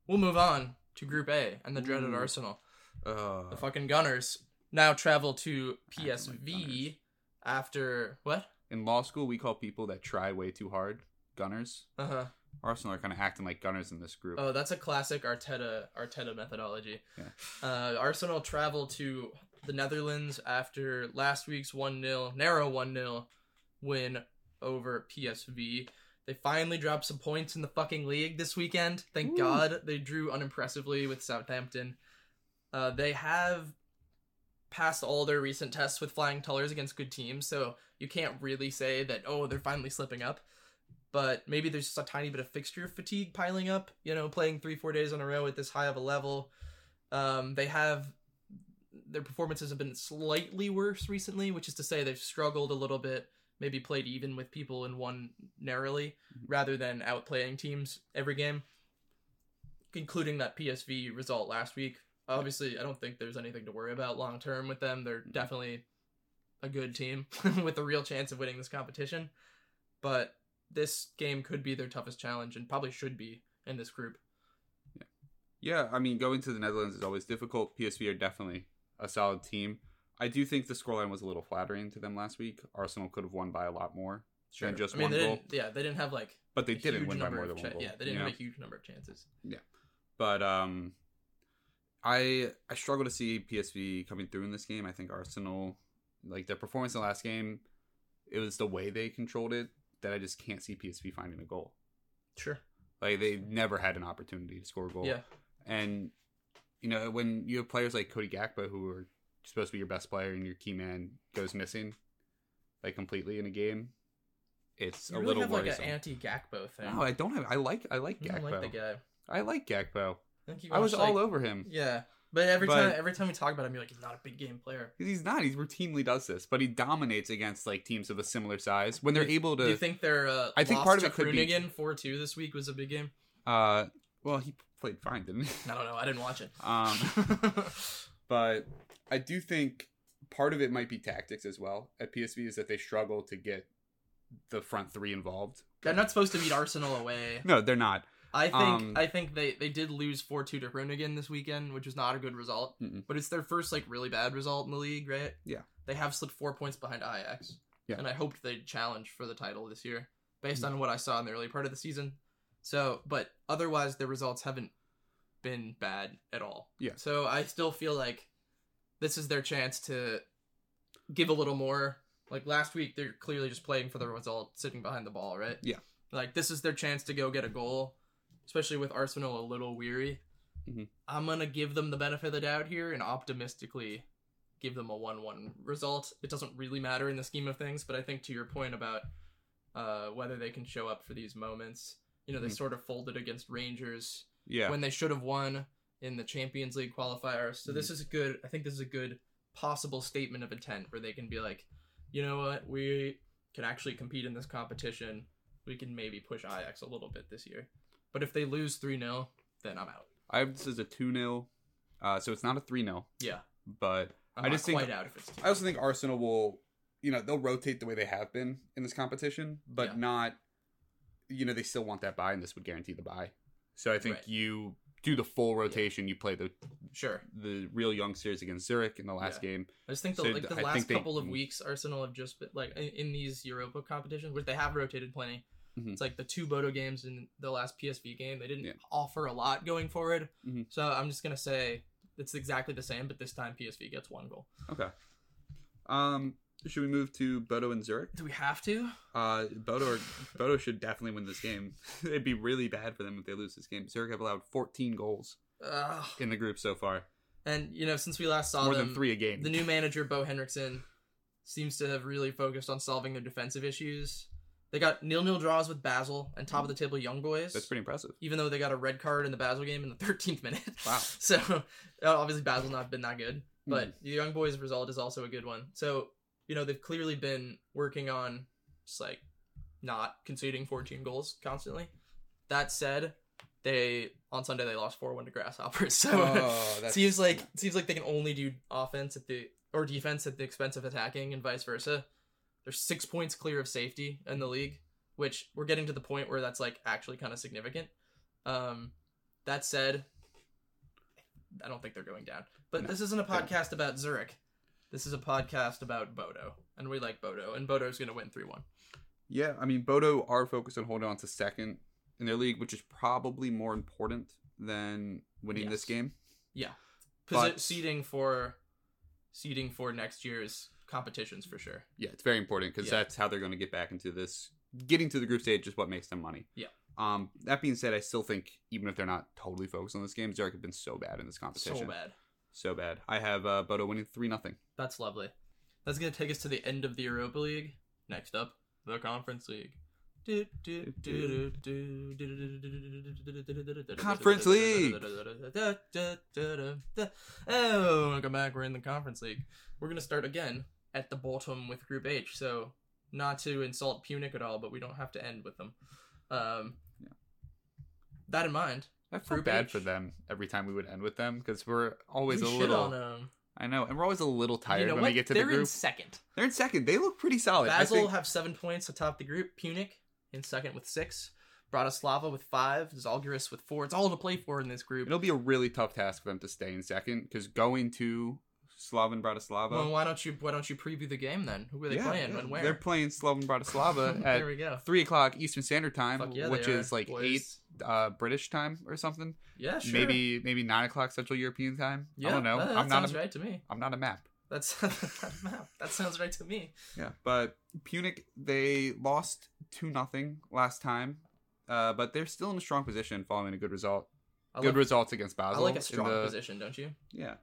we'll move on to Group A and the dreaded Ooh. Arsenal. Uh, The fucking Gunners now travel to like PSV after what? in law school, we call people that try way too hard gunners. Uh huh. Arsenal are kind of acting like gunners in this group. Oh, that's a classic Arteta Arteta methodology. Yeah. Uh, Arsenal travel to the Netherlands after last week's one 0 narrow one 0 win over PSV. They finally dropped some points in the fucking league this weekend. Thank Woo. God they drew unimpressively with Southampton. Uh, they have passed all their recent tests with flying colors against good teams, so you can't really say that oh they're finally slipping up. But maybe there's just a tiny bit of fixture fatigue piling up. You know, playing three four days in a row at this high of a level. Um, they have their performances have been slightly worse recently, which is to say they've struggled a little bit. Maybe played even with people in one narrowly, mm-hmm. rather than outplaying teams every game. Including that PSV result last week. Obviously, I don't think there's anything to worry about long term with them. They're mm-hmm. definitely a good team with a real chance of winning this competition. But this game could be their toughest challenge and probably should be in this group. Yeah, I mean, going to the Netherlands is always difficult. PSV are definitely a solid team. I do think the scoreline was a little flattering to them last week. Arsenal could have won by a lot more than just I mean, one goal, yeah, they didn't have like but they a didn't huge win by more than one goal. Yeah, they didn't you have a huge number of chances. Yeah, but um, I I struggle to see PSV coming through in this game. I think Arsenal, like their performance in the last game, it was the way they controlled it that I just can't see PSV finding a goal. Sure. Like they never had an opportunity to score a goal. Yeah. And you know, when you have players like Cody Gakpo who are supposed to be your best player and your key man goes missing like completely in a game, it's You a really little have like an anti Gakpo thing. no, I don't have I like I like Gakpo. like the guy. I like Gakpo. I, I was watch, all over him. Yeah, but every But- time every time we talk about him, you're like he's not a big game player. He's not. He routinely does this, but he dominates against like teams of a similar size when they're Do- able to. Do you think their uh, I think part of it could be- Groningen four two this week was a big game? Uh, well, he played fine, didn't he? I don't know. I didn't watch it. Um, but I do think part of it might be tactics as well at PSV is that they struggle to get the front three involved. They're not supposed to beat Arsenal away. No, they're not. I think Um, I think they, they did lose four two to Groningen this weekend, which was not a good result. Mm-mm. But it's their first like really bad result in the league, right? Yeah. They have slipped four points behind Ajax. Yeah. And I hoped they'd challenge for the title this year, based Mm. on what I saw in the early part of the season. So, but otherwise, their results haven't been bad at all. Yeah. So I still feel like this is their chance to give a little more. Like last week, they're clearly just playing for the result, sitting behind the ball, right? Yeah. Like this is their chance to go get a goal, especially with Arsenal a little weary. Mhm. I'm gonna give them the benefit of the doubt here and optimistically give them a one-one result. It doesn't really matter in the scheme of things, but I think to your point about uh, whether they can show up for these moments, you know, they Mhm. sort of folded against Rangers Yeah. when they should have won in the Champions League qualifiers. So Mm-hmm. this is a good. I think this is a good possible statement of intent where they can be like, you know what, we can actually compete in this competition. We can maybe push Ajax a little bit this year. But if they lose three 0 then I'm out. I have this as a 2 0. Uh, so it's not a 3 0. Yeah, But I'm I just think- out if it's. I also think Arsenal will, you know, they'll rotate the way they have been in this competition, but Yeah. not, you know, they still want that buy, and this would guarantee the buy. So I think Right. you do the full rotation, you play the Sure. the real youngsters against Zurich in the last Yeah. game. I just think the, So like the I last think they- couple of weeks, Arsenal have just been like in, in these Europa competitions, which they have rotated plenty. Mhm. It's like the two Bodo games in the last PSV game. They didn't Yeah. offer a lot going forward. Mhm. So I'm just gonna say it's exactly the same, but this time PSV gets one goal. Okay. Um, should we move to Bodo and Zurich? Do we have to? Uh, Bodo or Bodo should definitely win this game. It'd be really bad for them if they lose this game. Zurich have allowed 14 goals Ugh. in the group so far, And you know, since we last saw more them, than three a game. the new manager Bo Henriksen seems to have really focused on solving their defensive issues. They got nil nil draws with Basel and top of the table Young Boys. That's pretty impressive. even though they got a red card in the Basel game in the 13th minute. Wow. So obviously Basel not been that good, but the Young Boys result is also a good one. So you know they've clearly been working on just like not conceding 14 goals constantly. That said, they on Sunday they lost 4-1 to Grasshoppers. So Oh, it seems like seems like they can only do offense at the or defense at the expense of attacking and vice versa. They're six points clear of safety in the league, which we're getting to the point where that's like actually kind of significant. Um, that said, I don't think they're going down. But No. this isn't a podcast about Zurich. This is a podcast about Bodo, and we like Bodo, and Bodo's going to win three one. Yeah, I mean, Bodo are focused on holding on to second in their league, which is probably more important than winning this game. Yeah, But- seeding for seeding for next year's competitions for sure. Yeah, it's very important because Yeah. that's how they're going to get back into this. Getting to the group stage is what makes them money. Yeah. Um. That being said, I still think even if they're not totally focused on this game, Zurich have been so bad in this competition. So bad. So bad. I have uh, Bodo winning three nothing. That's lovely. That's gonna take us to the end of the Europa League. Next up, the Conference League. Conference League. Oh, welcome back. We're in the Conference League. We're gonna start again at the bottom with Group H. So, not to insult Pyunik at all, but we don't have to end with them. Um, Yeah. That in mind, I felt bad for them every time we would end with them because we're always we a little. on them. I know, and we're always a little tired You know when what? we get to They're the in second. They're in second. They look pretty solid. I Basel think- have seven points atop the group. Pyunik in second with six. Bratislava with five. Zalgiris with four. It's all to play for in this group. It'll be a really tough task for them to stay in second because going to Slovan Bratislava. Well, why don't you why don't you preview the game then? Who are they Yeah, playing yeah. and where? They're playing Slovan Bratislava there at we go. three o'clock Eastern Standard Time, yeah, which is like boys. eight uh, British time or something. Yeah, sure. Maybe maybe nine o'clock Central European time. Yeah, I don't know. That, that I'm not. sounds A, right to me. I'm not a map. That's that sounds right to me. Yeah, but Pyunik they lost two nothing last time, uh, but they're still in a strong position following a good result. I good like, results against Basel. I like a strong the- position, don't you? Yeah.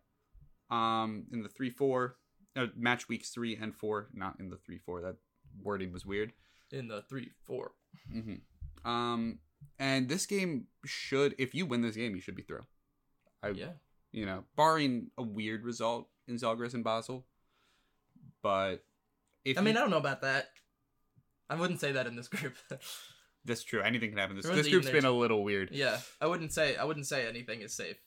Um, in the three four, uh, match weeks three and four, not in the three four. That wording was weird. In the three, four. hmm Um, and this game should, if you win this game, you should be through. I, Yeah. you know, barring a weird result in Zalgiris and Basel, but if I mean, you- I don't know about that. I wouldn't say that in this group. that's true. Anything can happen. This, this group's been a little weird. yeah, I wouldn't say I wouldn't say anything is safe.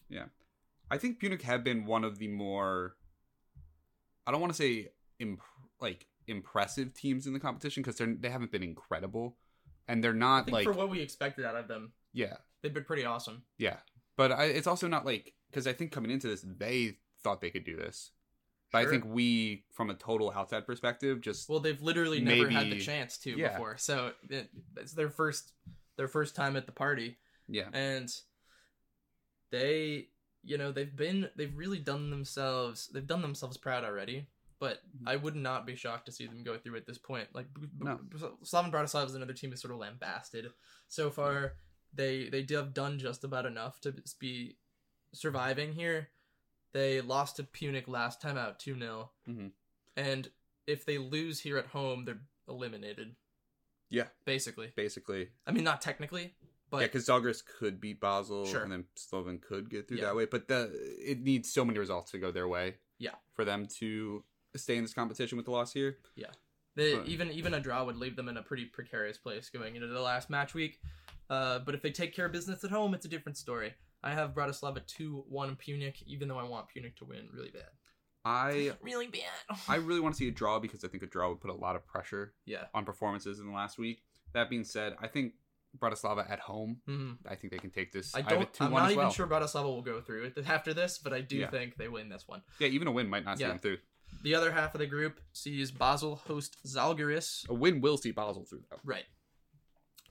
I think Pyunik have been one of the more I don't want to say imp- like impressive teams in the competition because they're they haven't been incredible and they're I not think like for what we expected out of them, yeah. they've been pretty awesome. yeah. But I, it's also not like because I think coming into this they thought they could do this. But I think we from a total outside perspective just Well, they've literally never had the chance to yeah. before, so it, it's their first their first time at the party, yeah. And they, you know, they've been they've really done themselves they've done themselves proud already. But I would not be shocked to see them go through at this point. Like No. Slovan Bratislava is another team that's sort of lambasted so far. They they have done just about enough to be surviving here. They lost to Pyunik last time out two 0 Mhm. and if they lose here at home, they're eliminated. Yeah. basically. basically I mean, not technically, but yeah because Zalgiris could beat Basel Sure. and then Slovan could get through Yeah. that way but the it needs so many results to go their way Yeah. for them to stay in this competition with the loss here they, but- even even a draw would leave them in a pretty precarious place going into the last match week. Uh, but if they take care of business at home, it's a different story. I have Bratislava two one Pyunik, even though I want Pyunik to win really bad, I really bad. I really want to see a draw because I think a draw would put a lot of pressure yeah, on performances in the last week. That being said, I think Bratislava at home. hmm I think they can take this. I don't. 2-1 I'm not even well. sure Bratislava will go through it after this, but I do Yeah. think they win this one. Yeah, even a win might not see Yeah. them through. The other half of the group sees Basel host Zalgiris. A win will see Basel through though. Right.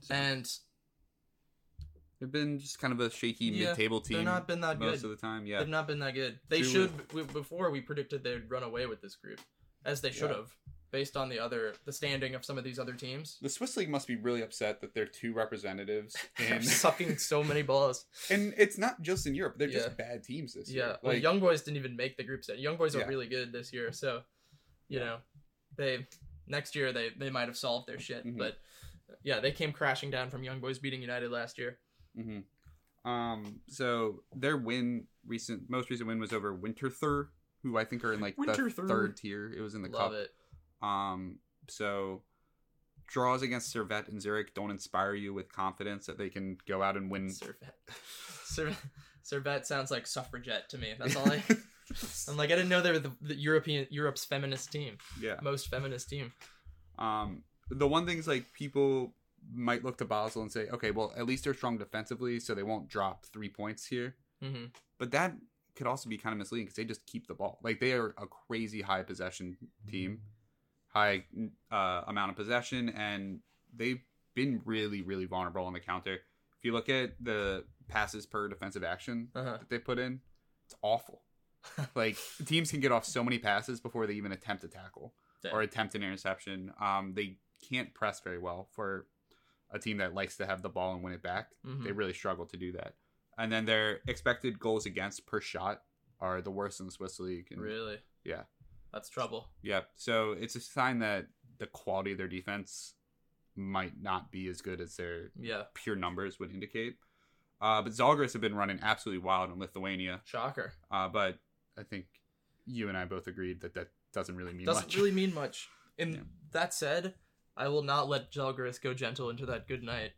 So- And They've been just kind of a shaky Yeah, mid-table team they've not been that most good. of the time. Yeah, They've not been that good. They should. We, before we predicted they'd run away with this group, as they should have, based on the other the standing of some of these other teams. the Swiss league must be really upset that they're two representatives, They're sucking so many balls. and it's not just in Europe. They're Yeah. just bad teams this Yeah, year. well, Like, Young Boys didn't even make the group set. Young Boys are Yeah. really good this year, so you know they next year they they might have solved their shit. Mhm. But yeah, they came crashing down from Young Boys beating United last year. hmm Um, so their win recent most recent win was over Winterthur, who I think are in like the third tier. It was in the Love cup. it. Um, so draws against Servette and Zurich don't inspire you with confidence that they can go out and win. Servette, Servet. Servet sounds like suffragette to me. That's all I. I'm like I didn't know they were the, the European Europe's feminist team, yeah. most feminist team. Um, the one thing is like people might look to Basel and say, okay, well at least they're strong defensively, so they won't drop three points here. hmm But that could also be kind of misleading because they just keep the ball. Like they are a crazy high possession team, high uh, amount of possession, and they've been really, really vulnerable on the counter. If you look at the passes per defensive action Uh-huh. that they put in, it's awful. like teams can get off so many passes before they even attempt a tackle Damn. or attempt an interception. Um, they can't press very well for a team that likes to have the ball and win it back. Mhm. They really struggle to do that. And then their expected goals against per shot are the worst in the Swiss league. And, Really? Yeah. That's trouble. Yeah. So it's a sign that the quality of their defense might not be as good as their Yeah. pure numbers would indicate. Uh, but Zalgiris have been running absolutely wild in Lithuania. Shocker. Uh, but I think you and I both agreed that that doesn't really mean Doesn't much. really mean much. And Yeah. that said, I will not let Zalgiris go gentle into that good night.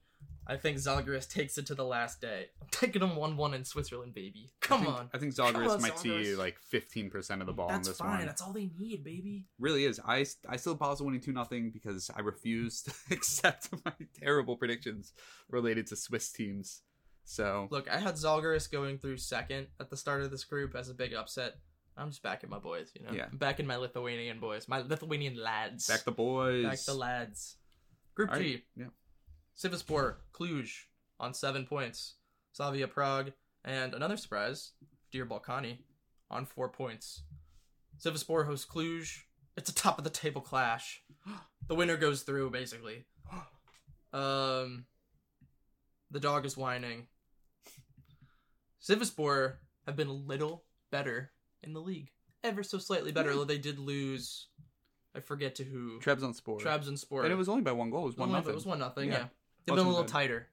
I think Zalgiris takes it to the last day. I'm taking them one-one in Switzerland, baby. Come I think, on. I think Zalgiris on, might see like 15% of the ball That's in this fine. one. That's all they need, baby. really is. I I still Basel winning two nothing because I refuse to accept my terrible predictions related to Swiss teams. So Look, I had Zalgiris going through second at the start of this group as a big upset. I'm just backing my boys, you know. Yeah. I'm backing my Lithuanian boys, my Lithuanian lads. back the boys. Back the lads. Group G. right, Yeah. Sivaspor, Cluj on seven points. Slavia Prague, and another surprise, Dear Balkani on four points. Sivaspor hosts Cluj. It's a top of the table clash. The winner goes through, basically. Um, the dog is whining. Sivaspor have been a little better in the league, ever so slightly better. Although they did lose, I forget to who. Trebs on sport. Trabzonspor. And it was only by one goal. It was one nothing. It was one nothing. Yeah. Yeah, they've been a little tighter.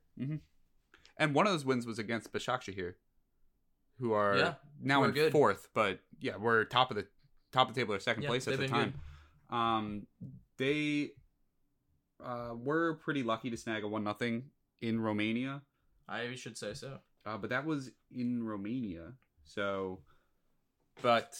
And one of those wins was against Başakşehir here, who are Yeah, now in good. fourth, but yeah, we're top of the top of the table or second Yeah, place at the time. Um, they uh, were pretty lucky to snag a one nothing in Romania. I should say so. Uh, but that was in Romania. So, but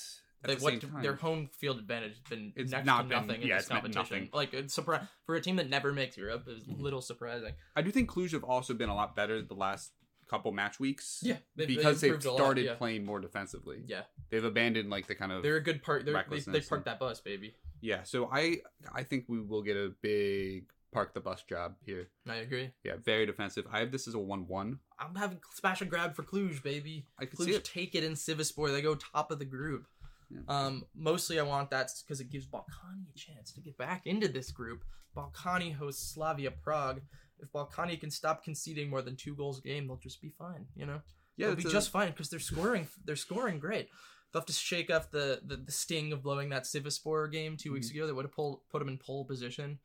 They, the what time, their home field advantage has been It's next not to been- nothing in yeah, this competition. nothing. Like it's surpri- for a team that never makes Europe is Mhm. a little surprising. I do think Cluj have also been a lot better the last couple match weeks. Yeah, they've, because they've they've a lot, started yeah. playing more defensively. Yeah, They've abandoned like the kind of they're a good part. They they parked that bus, baby. yeah. So I I think we will get a big park the bus job here. I agree. Yeah, very defensive. I have this as a one one. I'm having smash and grab for Cluj, baby. I could see Cluj it. take it in Sivaspor. They go top of the group. Yeah. Um, mostly I want that because it gives Balkani a chance to get back into this group. Balkani hosts Slavia Prague. If Balkani can stop conceding more than two goals a game, they'll just be fine. You know, Yeah, they'll be a- just fine because they're scoring. They're scoring great. They'll have to shake off the, the, the sting of blowing that Sivaspor game 2 weeks Mm-hmm. ago. That would have pulled, put them in pole position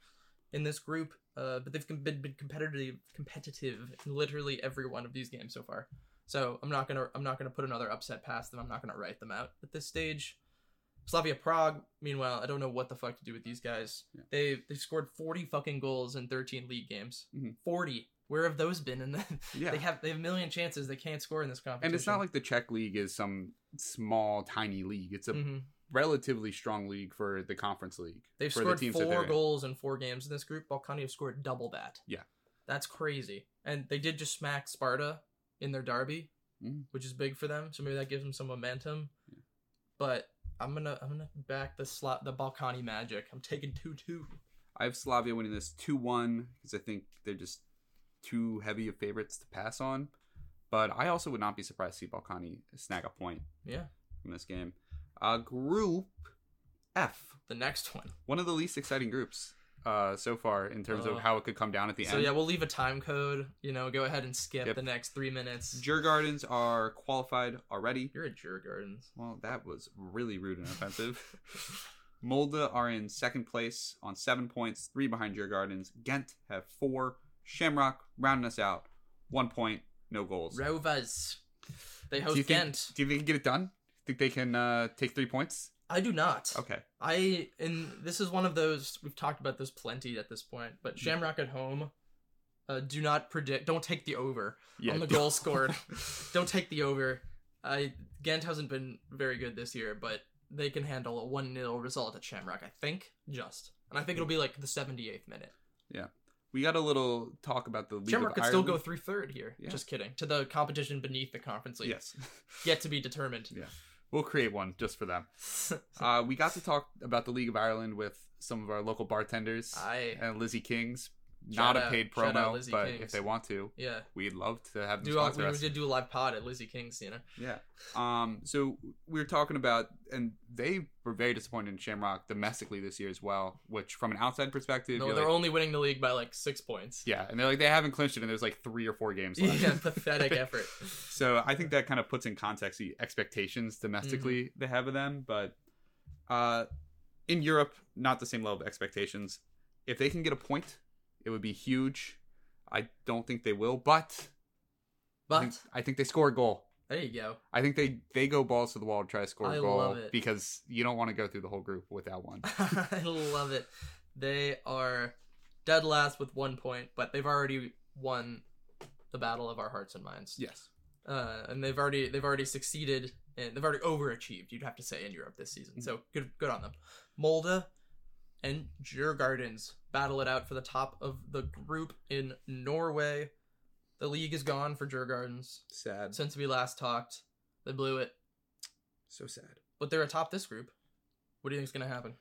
in this group. Uh, but they've been, been competitive competitive in literally every one of these games so far. So I'm not gonna I'm not gonna put another upset past them. I'm not gonna write them out at this stage. Slavia Prague, meanwhile, I don't know what the fuck to do with these guys. Yeah. They they scored 40 fucking goals in 13 league games. Mhm. 40. Where have those been? And Yeah. they have they have a million chances they can't score in this competition. and it's not like the Czech league is some small tiny league. It's a Mhm. relatively strong league for the conference league. They've for scored the teams four they're in. goals in four games in this group. Balkani have scored double that. Yeah. That's crazy. And they did just smack Sparta in their derby, Mm. which is big for them. So maybe that gives them some momentum. But I'm gonna I'm gonna back the slot the Balkani Magic. I'm taking two two. I have Slavia winning this 2 1 because I think they're just too heavy of favorites to pass on. But I also would not be surprised to see Balkani snag a point Yeah. from this game. Uh, group F, The next one. one of the least exciting groups uh, so far in terms Oh. of how it could come down at the So end. So yeah, we'll leave a time code. You know, go ahead and skip Yep. the next three minutes. Djurgardens are qualified already. You're a Jur Gardens. Well, that was really rude and offensive. Molde are in second place on seven points, three behind Djurgardens. Ghent have four. Shamrock rounding us out, one point, no goals. Rovers. They do host you think? Ghent. Do you think they can get it done? Think they can uh, take three points? I do not. Okay. I and this is one of those we've talked about this plenty at this point, but Shamrock at home. Uh, do not predict. Don't take the over Yeah. on the goal scored. don't take the over. I Ghent hasn't been very good this year, but they can handle a one 0 result at Shamrock. I think just, and I think it'll be like the seventy eighth minute. Yeah, we got a little talk about the League Shamrock could still go Ireland. through third here. Yeah. Just kidding. To the competition beneath the conference league. Yes, Yet to be determined. Yeah. We'll create one just for them. Uh, we got to talk about the League of Ireland with some of our local bartenders I and Lizzie Kings. Shout Not a paid shout out promo, but Kings. if they want to, yeah. we'd love to have them Do all, sponsor we us. did do a live pod at Lizzie King's, you know. Yeah. Um. So we were talking about, and they were very disappointed in Shamrock domestically this year as well. Which, from an outside perspective, No, they're like, only winning the league by like six points. yeah, and they're like they haven't clinched it, and there's like three or four games left. Yeah, pathetic effort. So I think that kind of puts in context the expectations domestically Mm-hmm. they have of them, but uh, in Europe, not the same level of expectations. If they can get a point, it would be huge. I don't think they will, but, I, But think, I think they score a goal. there you go. I think they they go balls to the wall to try to score a I goal love it. because you don't want to go through the whole group without one. I love it. They are dead last with one point, but they've already won the battle of our hearts and minds. yes. Uh, and they've already they've already succeeded and they've already overachieved. You'd have to say in Europe this season. So good good on them. Molde and Djurgardens battle it out for the top of the group in Norway. The league is gone for Djurgardens Sad. since we last talked. They blew it, So sad. but they're atop this group. What do you think is gonna happen?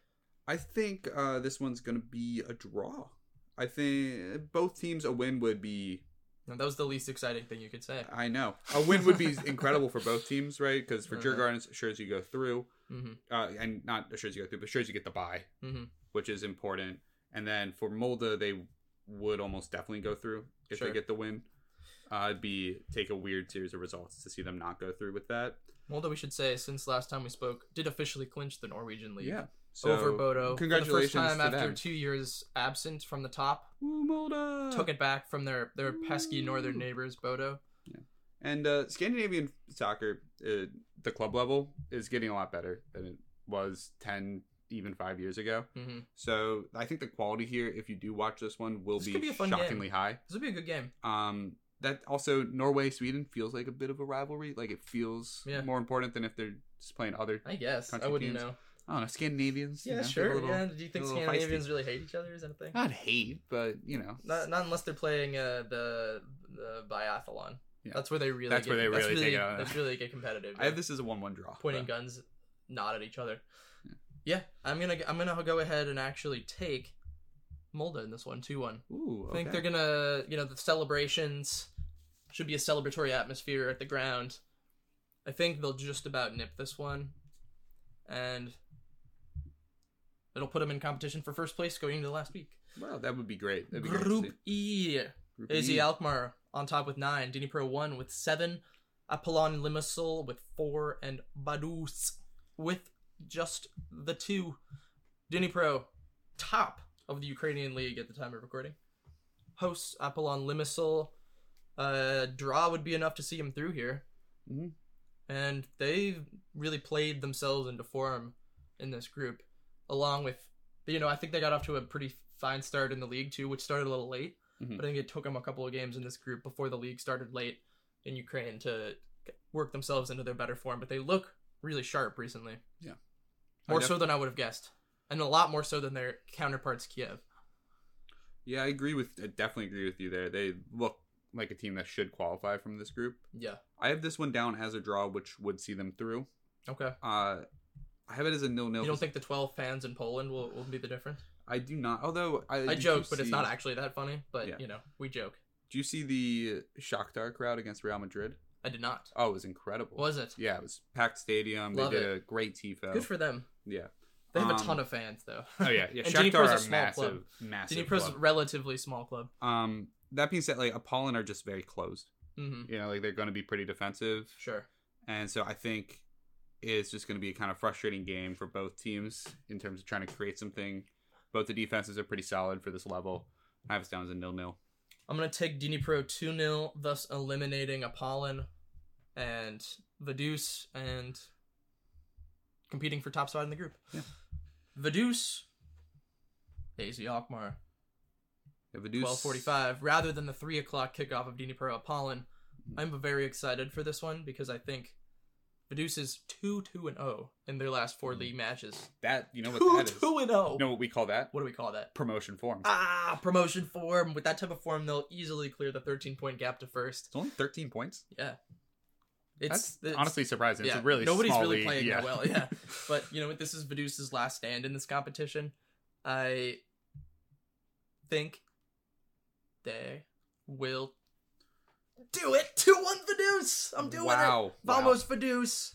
I think uh, this one's going to be a draw. I think both teams, a win would be No, that was the least exciting thing you could say. I know. A win would be incredible for both teams, right? Because for Uh-huh. Djurgardens, assures you go through, hmm uh, and not assures you go through, but assures you get the bye, hmm which is important. And then for Molde, they would almost definitely go through if Sure. they get the win. Uh, it'd be take a weird series of results to see them not go through with that. Molde, we should say, since last time we spoke, did officially clinch the Norwegian league. Yeah. So, over Bodo. Congratulations For the first time after them. two years absent from the top. Ooh, Molde. Took it back from their, their pesky northern neighbors, Bodo. And uh, Scandinavian soccer, uh, the club level, is getting a lot better than it was 10, even five years ago. hmm So I think the quality here, if you do watch this one, will This be, be shockingly high. This would be a good game. Um, that also Norway Sweden feels like a bit of a rivalry. Like it feels Yeah. more important than if they're just playing other. I guess. I wouldn't teams. know. I don't know Scandinavians. you Yeah, know, sure. little- yeah. Do you think Scandinavians really hate each other? Is that a thing? Not hate, but you know, Not, not unless they're playing uh, the the biathlon. Yeah. That's where they really. That's get, where they that's really take. That's really get competitive. I have this as a one-one draw. pointing but- guns, not at each other. Yeah, I'm gonna I'm gonna go ahead and actually take Molde in this one, two one. Ooh, I think they're gonna, you know, the celebrations should be a celebratory atmosphere at the ground. I think they'll just about nip this one, and it'll put them in competition for first place going into the last week. Wow, that would be great. That'd be Group see. E. Group AZ E. Alkmaar on top with nine, Dnipro one with seven, Apollon Limassol with four, and Vaduz with just the two. Dnipro, top of the Ukrainian league at the time of recording. Hosts Apollon Limassol. Uh, draw would be enough to see him through here. Mhm. And they've really played themselves into form in this group, along with, you know, I think they got off to a pretty fine start in the league too, which started a little late. Mhm. But I think it took them a couple of games in this group before the league started late in Ukraine to work themselves into their better form. But they look really sharp recently. Yeah. More so than I would have guessed. And a lot more so than their counterparts Kiev. Yeah, I agree with. I definitely agree with you there. They look like a team that should qualify from this group. Yeah. I have this one down as a draw, which would see them through. Okay. Uh, I have it as a nil-nil. You don't think the 12 fans in Poland will, will be the difference? I do not. Although I, I joke, but it's not actually that funny. But Yeah. you know, we joke. Do you see the Shakhtar crowd against Real Madrid? I did not. Oh, it was incredible. Was it? Yeah, it was packed stadium. Love they did it. a great tifo. Good for them. yeah. They have a Um, ton of fans though. Oh yeah, yeah. and Shakhtar Dnipro's are a small massive, club. massive. Dnipro's a club. relatively small club. Um, that being said, like Apollon are just very closed. hmm You know, like they're going to be pretty defensive, Sure. and so I think it's just going to be a kind of frustrating game for both teams in terms of trying to create something. Both the defenses are pretty solid for this level. I have us down as a nil-nil. I'm gonna take Dnipro 2 0, thus eliminating Apollon and Vaduz and competing for top spot in the group. Yeah. Vaduz, AZ Alkmaar, Yeah, Vaduz- 1245, rather than the 3 o'clock kickoff of Dnipro Apollon. I'm very excited for this one because I think Is 2 2 and 0 in their last four league matches. That you know what 2 that is? 2 and 0. You know what we call that? What do we call that? Promotion form. Ah, promotion form. With that type of form, they'll easily clear the 13 point gap to first. It's only 13 points. Yeah. It's, That's it's honestly surprising. yeah, it's a really nobody's really league. playing yeah. that well. Yeah, but you know what? this is Vaduz's last stand in this competition. I think they will do it. Two one Vaduz. I'm doing wow. it. Vamos Vaduz.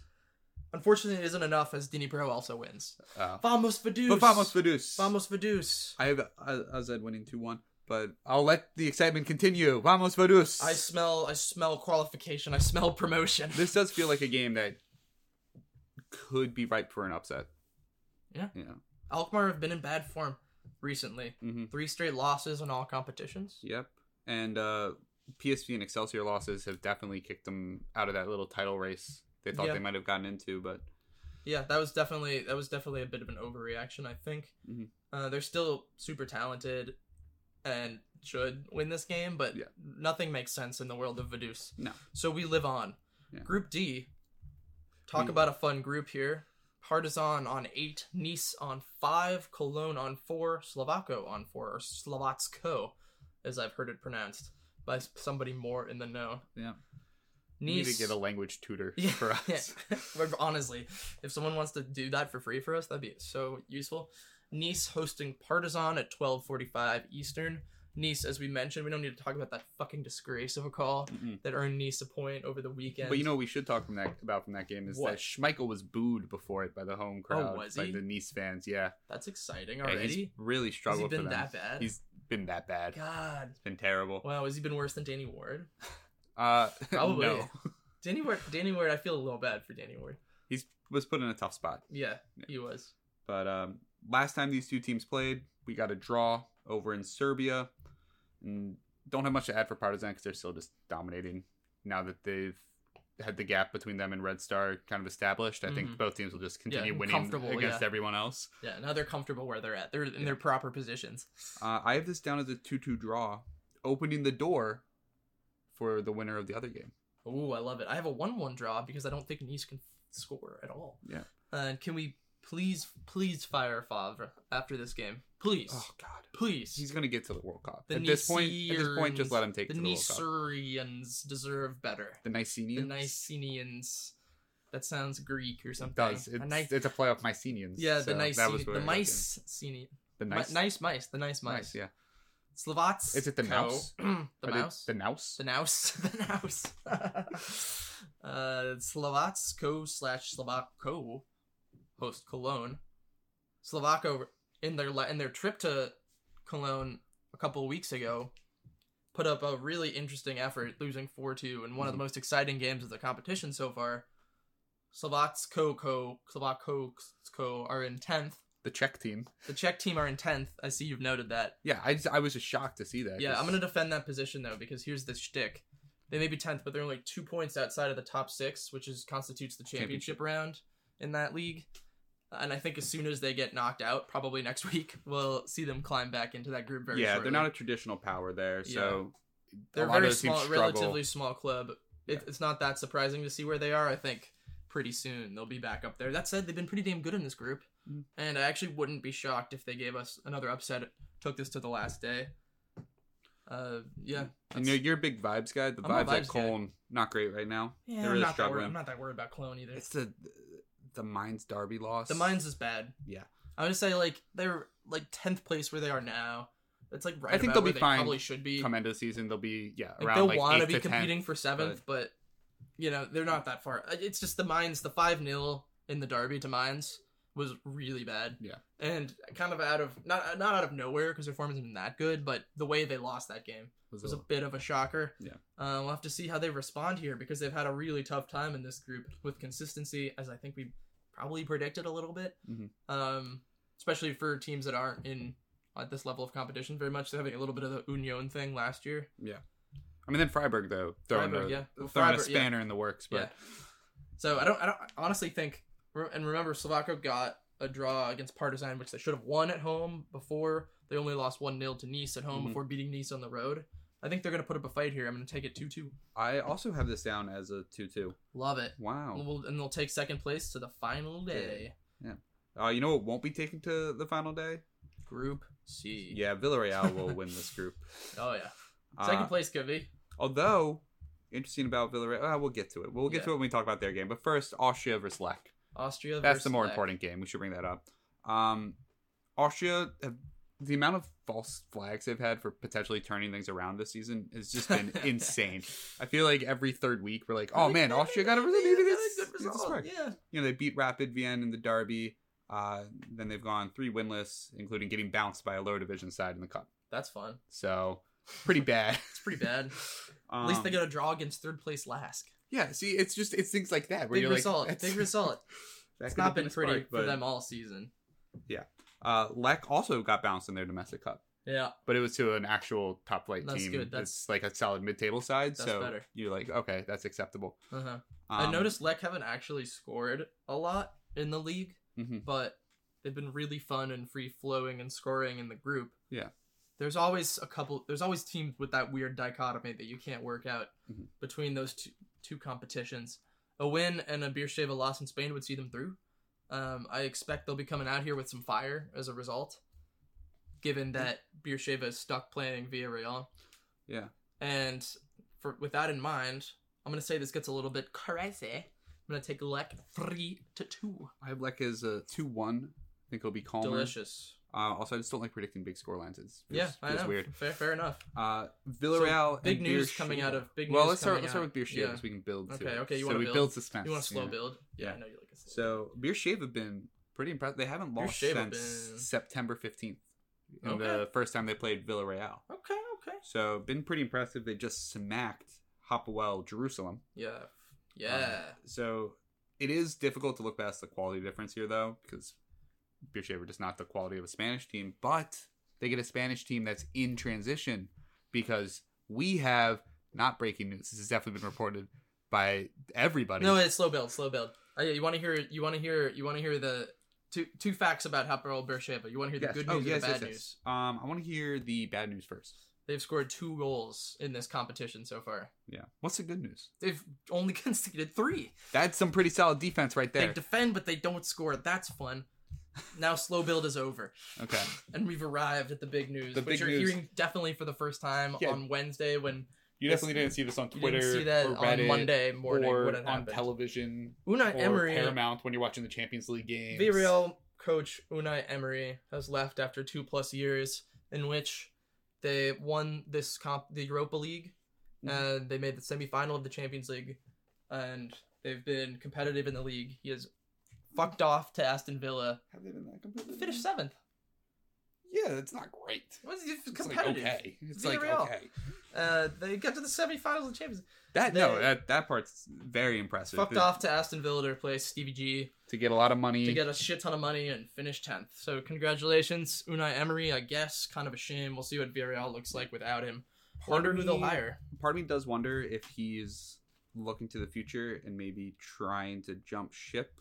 Unfortunately, it isn't enough as Dnipro also wins. Wow. Uh, Vamos Vaduz. but vamos Vaduz. Vamos Vaduz. I have AZ winning 2-1, but I'll let the excitement continue. Vamos Vaduz. I smell. I smell qualification. I smell promotion. This does feel like a game that could be ripe for an upset. Yeah. Yeah. Alkmaar have been in bad form recently. Mhm. Three straight losses in all competitions. Yep. And uh, PSV and Excelsior losses have definitely kicked them out of that little title race they thought Yeah. they might have gotten into, but Yeah, that was definitely that was definitely a bit of an overreaction. I think Mhm. uh, they're still super talented and should win this game, but Yeah. nothing makes sense in the world of Vaduz. No. So we live on. Yeah. Group D. Talk about a fun group here. Partizan on eight, Nice on five, Cologne on four, Slovako on four, or Slovatsko, as I've heard it pronounced by somebody more in the know. yeah. We need to get a language tutor Yeah, for us. yeah. But honestly, if someone wants to do that for free for us, that'd be so useful. Nice hosting Partizan at 12:45 Eastern. Nice, as we mentioned, we don't need to talk about that fucking disgrace of a call Mm-mm. that earned Nice a point over the weekend. But you know what we should talk from that about from that game is What? that Schmeichel was booed before it by the home oh, crowd, oh, was by he? the Nice fans. Yeah, that's exciting And already. he's really Has he struggled been for them. that bad? He's been that bad. God, It's been terrible. wow, has he been worse than Danny Ward? Uh, Probably. no. Danny Ward, Danny Ward, I feel a little bad for Danny Ward. He's was put in a tough spot. Yeah, he was. But um, last time these two teams played, we got a draw over in Serbia, and don't have much to add for Partizan because they're still just dominating now that they've had the gap between them and Red Star kind of established. I think Mhm. both teams will just continue Yeah, winning against yeah. everyone else. Yeah, now they're comfortable where they're at. They're in Yeah. their proper positions. Uh, I have this down as a two-two draw, opening the door for the winner of the other game. Ooh, I love it. I have a one-one draw because I don't think Nice can score at all. Yeah. And can we please, please fire Favre after this game? Please, Oh God, please. he's gonna get to the World Cup. The at this point, at this point, just let him take the the World Cup. The Nicerians deserve better. The The Nicenians. Nicenians. That sounds Greek or It something. does. It's, A Nic- it's a playoff Mycenians. yeah, the so nice, that was the where I got mice, Ceni- The Mi- nice. nice mice, the nice mice. Nice, yeah. Slovats. Is it the mouse? the the- mouse. The mouse. The mouse. the Naus. uh, Slovacko slash Slovako host Cologne. Slovako in their in their trip to Cologne a couple of weeks ago put up a really interesting effort, losing four two in one of the mm-hmm. most exciting games of the competition so far. Slovacko ko Slovako are in tenth. The Czech team. The Czech team are in tenth. I see you've noted that. Yeah, I, just, I was just shocked to see that. Yeah, 'cause- I'm gonna defend that position though because here's the shtick. They may be tenth, but they're only two points outside of the top six, which is constitutes the championship round in that league. And I think as soon as they get knocked out, probably next week, we'll see them climb back into that group very Yeah, shortly. they're not a traditional power there, so They're lot of very small, relatively small club. It, It's not that surprising to see where they are. I think pretty soon they'll be back up there. That said, they've been pretty damn good in this group, Mm. and I actually wouldn't be shocked if they gave us another upset, took this to the last day. Uh, yeah. And that's- you're, you're a big vibes guy. The a vibes at vibes guy. Cologne not great right now. yeah, They're I'm not, that worried. I'm not that worried about Cologne either. It's the the Mainz Derby loss. the Mainz is bad. Yeah. I would say like they're like tenth place where they are now. It's like right I think about they'll where be they fine Probably should be. come into the season, they'll be yeah Like, around they'll like want to be to 10th. competing for seventh, but you know they're not that far. It's just the Mainz, the five 0 in the derby to Mainz was really bad. Yeah. and kind of out of not not out of nowhere because their form isn't that good, but the way they lost that game Was was a- a bit of a shocker. Yeah. uh, we'll have to see how they respond here because they've had a really tough time in this group with consistency, as I think we probably predicted a little bit. Mhm. Um, especially for teams that aren't in at this level of competition very much. They're having a little bit of the Union thing last year. Yeah. I mean, then Freiburg though throwing, Freiburg, a, yeah. Well, throwing a Freiburg, yeah. spanner in the works, but Yeah. So I don't, I don't honestly think, and remember, Slovácko got a draw against Partizan, which they should have won at home before. They only lost 1 0 to Nice at home Mhm. before beating Nice on the road. I think they're going to put up a fight here. I'm going to take it 2 2. I also have this down as a two-two. Love it. Wow. And, we'll, and they'll take second place to the final day. Yeah. Uh, you know what won't be taken to the final day? Group C. Yeah, Villarreal will win this group. Oh, yeah. Uh, Second place could be. Although, interesting about Villarreal. Uh, we'll get to it. We'll get Yeah. to it when we talk about their game. But first, Austria versus Lech. Austria That's the more important game. We should bring that up. Um, Austria, have, the amount of false flags they've had for potentially turning things around this season has just been insane. I feel like every third week we're like, oh man, Austria got a really good, got a good good result. Yeah. You know, they beat Rapid Vienna in the derby. Uh, then they've gone three winless, including getting bounced by a lower division side in the cup. That's fun. So pretty bad. It's pretty bad. Um, At least they got a draw against third place Lask. Yeah. See, it's just it's things like that where Big you're result. like, Big result. It's not been pretty spark, for them all season. Yeah, uh, Lech also got bounced in their domestic cup. Yeah. but it was to an actual top flight That's team. good. That's- It's like a solid mid table side. That's so better. you're like, okay, that's acceptable. Uh-huh. I Um, noticed Lech haven't actually scored a lot in the league, mhm. but they've been really fun and free flowing and scoring in the group. Yeah. There's always a couple. There's always teams with that weird dichotomy that you can't work out Mhm. between those two two competitions. A win and a Beersheva loss in Spain would see them through. Um, I expect they'll be coming out here with some fire as a result, given that Beersheva is stuck playing Villarreal. Yeah. And for with that in mind, I'm gonna say this gets a little bit crazy. I'm gonna take Lech three to two. I have Lech as a two one. I think it'll be calmer. Delicious. Uh, also, I just don't like predicting big score lines. It's Yeah, feels, I know. weird. Fair, fair enough. Uh, Villarreal. big and news Beersheva. coming out of- big Well, let's start. Let's start with Beersheva Yeah. so we can build. to Okay, it. okay, you so wanna we build? build suspense. You want a slow yeah. build? Yeah, Yeah. I know you like a slow. So Beersheva have been pretty impressed. They haven't lost Beersheva since been- September fifteenth. Okay. the first time they played Villarreal. okay, okay. So been pretty impressive. They just smacked Hapoel Jerusalem. Yeah, yeah. Um, so it is difficult to look past the quality difference here, though, because Beersheva just not the quality of a Spanish team, but they get a Spanish team that's in transition because we have not breaking news. This has definitely been reported by everybody. no, it's slow build, slow build. Uh, yeah, you want to hear? You want to hear? You want to hear the two two facts about Hapoel Beersheba? You want to hear the Yes. good oh, news yes, or the bad yes. news? Um, I want to hear the bad news first. They've scored two goals in this competition so far. Yeah. What's the good news? They've only conceded three. That's some pretty solid defense right there. They defend, but they don't score. That's fun. Now slow build is over, okay. and we've arrived at the big news, The which big you're news. hearing definitely for the first time Yeah. on Wednesday when You Yes. definitely didn't see this on you Twitter didn't see that or on Monday morning or when it on happened. television Unai or Emery, Paramount when you're watching the Champions League games. Villarreal coach Unai Emery has left after two plus years in which they won this comp, the Europa League, Mhm. and they made the semifinal of the Champions League, and they've been competitive in the league. He has fucked off to Aston Villa, Have they been that competitive? finished seventh. Yeah, it's not great. Was It's competitive? like okay. It's like okay. Uh, they got to the semifinals of the Champions. That no, that that part's very impressive. Fucked to, off to Aston Villa to replace Stevie G to get a lot of money. to get a shit ton of money and finish tenth. So congratulations, Unai Emery. I guess kind of a shame. We'll see what Villarreal looks like without him. Wonder of who they'll hire. part of me does wonder if he's looking to the future and maybe trying to jump ship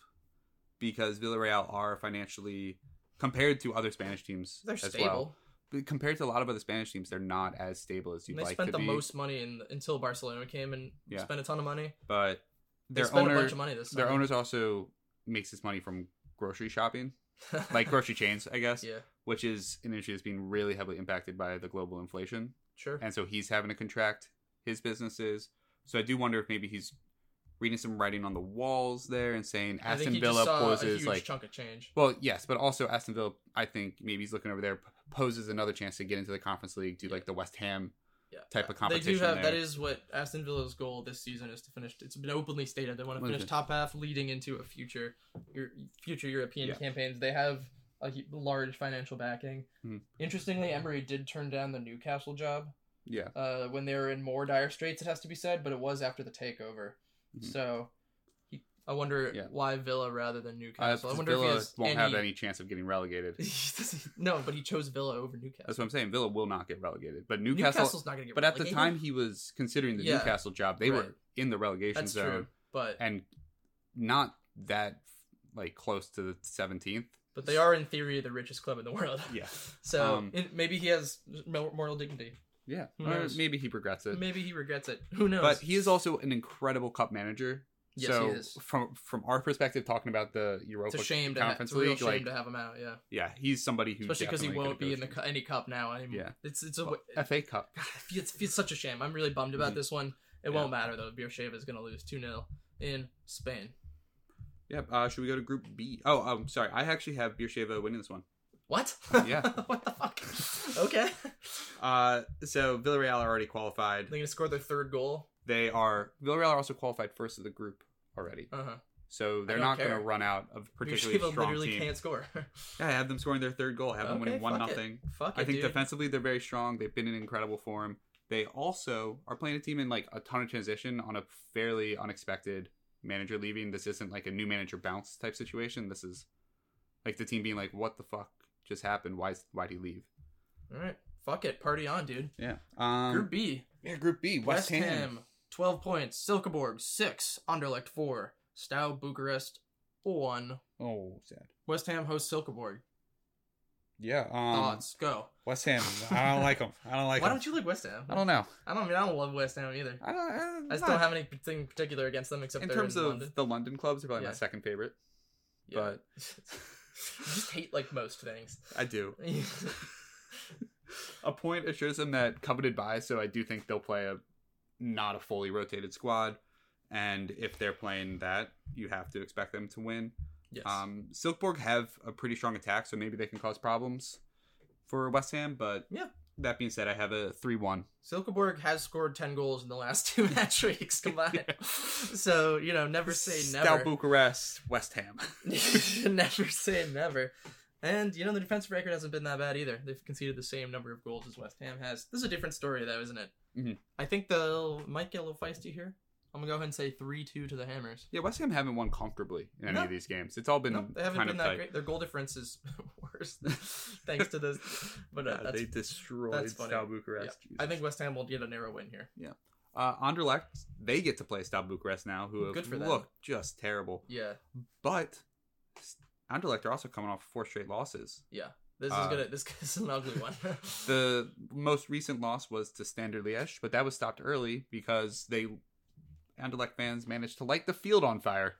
because Villarreal are financially compared to other Spanish teams They're as stable. well. But compared to a lot of other Spanish teams, they're not as stable as you'd they like spent to the be. most money in, until Barcelona came and Yeah. spent a ton of money. but They their spent owner, a bunch of money this their owners also makes his money from grocery shopping, like grocery chains, I guess, yeah, which is an industry that's being really heavily impacted by the global inflation. Sure. and so he's having to contract his businesses. So I do wonder if maybe he's reading some writing on the walls there and saying Aston Villa just saw a poses huge like chunk of change. well, yes, but also Aston Villa. I think maybe he's looking over there poses another chance to get into the Conference League, do like the West Ham Yeah. type of competition. They do have there. that is what Aston Villa's goal this season is to finish. It's been openly stated they want to finish top half, leading into a future, your future European Yeah. campaigns. They have a large financial backing. Mhm. Interestingly, Emery did turn down the Newcastle job yeah. uh, when they were in more dire straits. It has to be said, but it was after the takeover. Mhm. So, he, I wonder Yeah. why Villa rather than Newcastle. I wonder Villa if he has won't any... have any chance of getting relegated. no, but he chose Villa over Newcastle. That's what I'm saying. Villa will not get relegated, but Newcastle. Newcastle's not going to get. but at the relegated, time he was considering the Yeah. Newcastle job, they Right. were in the relegation that's zone true. But and not that like close to the 17th. but they are in theory the richest club in the world. Yeah. So Um, it, maybe he has mor- moral dignity. Yeah. Who Or knows? maybe he regrets it. Maybe he regrets it. Who knows? But he is also an incredible cup manager. Yes, so he is. from from our perspective, talking about the Europa it's a shame to ha- Conference it's a real shame like to have him out. Yeah, yeah, he's somebody who especially because he won't be in the cu- any cup now anymore. Yeah. it's it's a him. FA Cup. God, it feels, it such a shame. I'm really bummed about Mhm. this one. It Yeah. won't matter though. Beersheva is going to lose two 0 in Spain. Yep. Uh, should we go to Group B? Oh, I'm um, sorry. I actually have Beersheva winning this one. What? Yeah. what the fuck? okay. Uh, so Villarreal are already qualified. They're going to score their third goal. They are Villarreal are also qualified first of the group already. Uh huh. So they're not going to run out of particularly strong literally team. can't score. Yeah, I have them scoring their third goal. I have them Okay, winning one fuck it. nothing. Fuck it, I think defensively they're very strong. They've been in incredible form. They also are playing a team in like a ton of transition on a fairly unexpected manager leaving. This isn't like a new manager bounce type situation. This is like the team being like, "What the fuck just happened? Why why'd he leave?" All right. Fuck it. Party on, dude. Yeah. Um, Group B. yeah, Group B. West, Ham. 12 points. Silkeborg, 6. Anderlecht, 4. Steaua Bucharest, 1. Oh, sad. West Ham hosts Silkeborg. Yeah. Um, Thoughts? Go. West Ham. I don't like them. I don't like Why them. don't you like West Ham? I don't know. I don't mean I don't love West Ham either. I don't. I, I still don't have anything particular against them except in they're terms in of London. the London clubs, they're probably Yeah. my second favorite. Yeah. but- you just hate like most things. I do. a point assures them that coveted by, so I do think they'll play a not a fully rotated squad. And if they're playing that, you have to expect them to win. yes. Um, Silkeborg have a pretty strong attack, so maybe they can cause problems for West Ham. But Yeah. That being said, I have a three-one. Silkeborg has scored 10 goals in the last two match weeks combined. So, you know, never say Steaua never. Bucharest, West Ham. never say never. And you know the defensive record hasn't been that bad either. They've conceded the same number of goals as West Ham has. This is a different story though, isn't it? Mhm. I think they'll might get a little feisty here. I'm gonna go ahead and say three two to the Hammers. yeah, West Ham haven't won comfortably in any No. of these games. It's all been No, they haven't kind been that tight. great. Their goal difference is thanks to this. But uh, Yeah, they destroyed. Steaua Bucharest. yeah. I think West Ham will get a narrow win here. Yeah. Uh, Anderlecht, they get to play Steaua Bucharest now, who have Good for them. looked just terrible. Yeah, But Anderlecht are also coming off four straight losses. yeah. This Uh, is gonna. This is an ugly one. The most recent loss was to Standard Liège, but that was stopped early because they Anderlecht fans managed to light the field on fire.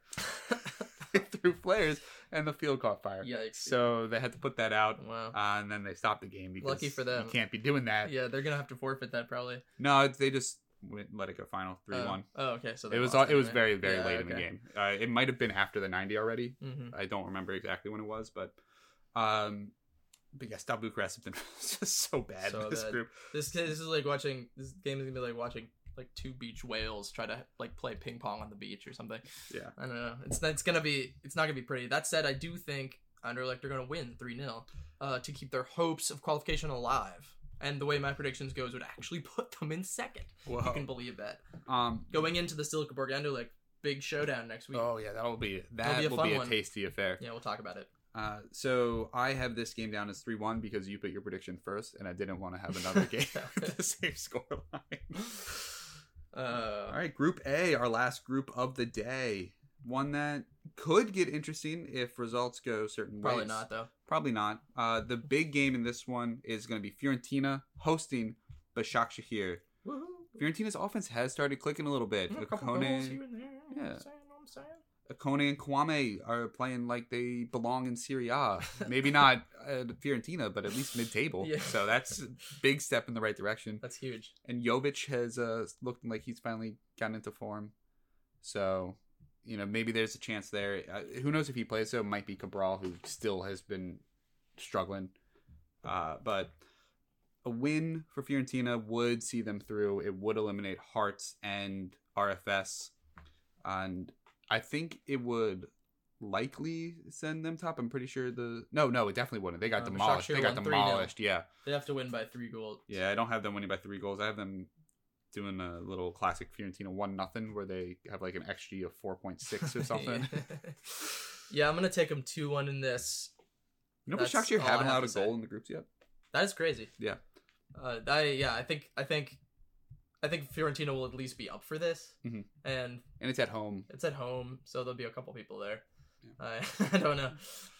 they threw flares and the field caught fire. Yikes. So they had to put that out. wow. Uh, and then they stopped the game because Lucky for them. you can't be doing that. Yeah, they're gonna have to forfeit that probably. No, it's- they just went, let it go final three Oh. one. Oh, okay. So they It was lost it was anyway. very very Yeah, late in the okay. game. Uh, it might have been after the ninety already. Mhm. I don't remember exactly when it was, but um, but yeah, Steaua Bucharest have been just so bad So in this bad. group. This this is like watching this game is gonna be like watching like two beach whales try to like play ping pong on the beach or something. Yeah, I don't know. It's it's gonna be it's not gonna be pretty. That said, I do think Anderlecht are gonna win three 0 uh, to keep their hopes of qualification alive. And the way my predictions goes would actually put them in second. You can believe that. um, Going into the Silkeborg Anderlecht big showdown next week. oh yeah, that'll be that be a will be a one. tasty affair. Yeah, we'll talk about it. Uh, so I have this game down as three one because you put your prediction first, and I didn't want to have another game with the same scoreline. Uh, All right, Group A, our last group of the day. One that could get interesting if results go certain probably ways. not though. Probably not. Uh, the big game in this one is going to be Fiorentina hosting Başakşehir. Woohoo. Fiorentina's offense has started clicking a little bit. A couple goals here and there. Yeah. I'm saying, I'm saying. Kone and Kouamé are playing like they belong in Serie A. Maybe not uh, Fiorentina, but at least mid-table. Yeah. So that's a big step in the right direction. That's huge. And Jovic has uh, looked like he's finally gotten into form. So, you know, maybe there's a chance there. Uh, who knows if he plays? So it might be Cabral, who still has been struggling. Uh, but a win for Fiorentina would see them through. It would eliminate Hearts and RFS. And I think it would likely send them top. I'm pretty sure the no, no, it definitely wouldn't. They got Uh, demolished. They got demolished. Yeah, They have to win by three goals. yeah. I don't have them winning by three goals. I have them doing a little classic Fiorentina one nothing where they have like an xG of four point six or something. yeah, I'm gonna take them two one in this. You know, That's Başakşehir haven't have allowed a say. goal in the groups yet. That is crazy. Yeah. Uh, I yeah, I think I think I think Fiorentina will at least be up for this, Mhm. and And it's at home. it's at home, so there'll be a couple people there. Yeah. I I don't know.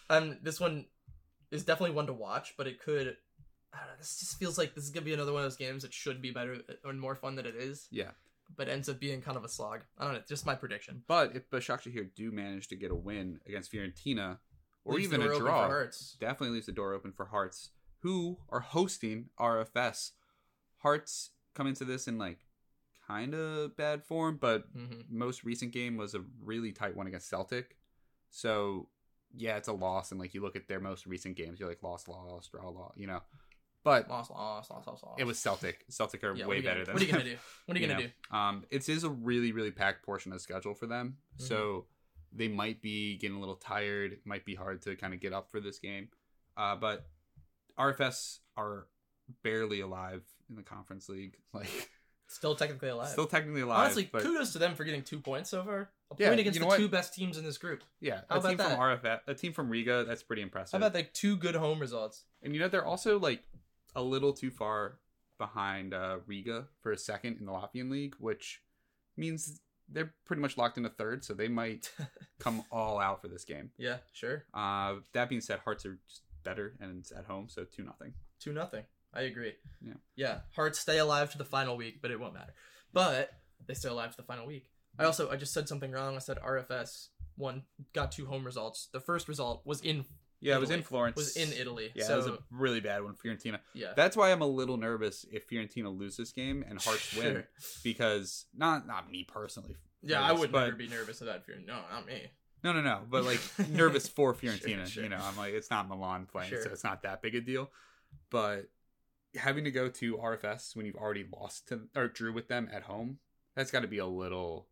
Um, this one is definitely one to watch, but it could. I don't know, this just feels like this is gonna be another one of those games that should be better and more fun than it is, Yeah. but ends up being kind of a slog. I don't know. Just my prediction. But if Başakşehir do manage to get a win against Fiorentina, or Leaves even a draw, definitely leaves the door open for Hearts, who are hosting RFS. Hearts come into this in like kind of bad form, but hmm most recent game was a really tight one against Celtic. So yeah, it's a loss, and like you look at their most recent games, you're like lost, lost, draw, loss, you know. But Lost, lost, lost, lost, lost. it was Celtic. Celtic are Yeah, way better gonna, than What are you gonna do? What are you, you gonna know? do? Um, it is a really, really packed portion of schedule for them. Mhm. So they might be getting a little tired. It might be hard to kind of get up for this game. Uh, but RFS are barely alive in the conference league. Like Still technically alive. still technically alive. Honestly, but kudos to them for getting two points so far. A Yeah, point against you know the what? two best teams in this group. yeah, How a about team that? from RFS, a team from Riga, that's pretty impressive. How about like two good home results? And you know they're also like a little too far behind uh, Riga for a second in the Latvian league, which means they're pretty much locked into third. So they might come all out for this game. Yeah, sure. Uh, that being said, Hearts are just better and it's at home, so two nothing. Two nothing. I agree. Yeah. Yeah. Hearts stay alive to the final week, but it won't matter. But they stay alive to the final week. I also I just said something wrong. I said RFS one got two home results. The first result was in Yeah, it was in Italy. Florence. was in Italy. Yeah, so it was a really bad one, Fiorentina. yeah. That's why I'm a little nervous if Fiorentina lose this game and Hearts win, because not not me personally. Yeah, I would but- never be nervous of that. Fear. No, not me. No, no, no. But like nervous for Fiorentina. sure. You know, I'm like it's not Milan playing, Sure. so it's not that big a deal. But having to go to RFS when you've already lost to or drew with them at home, that's got to be a little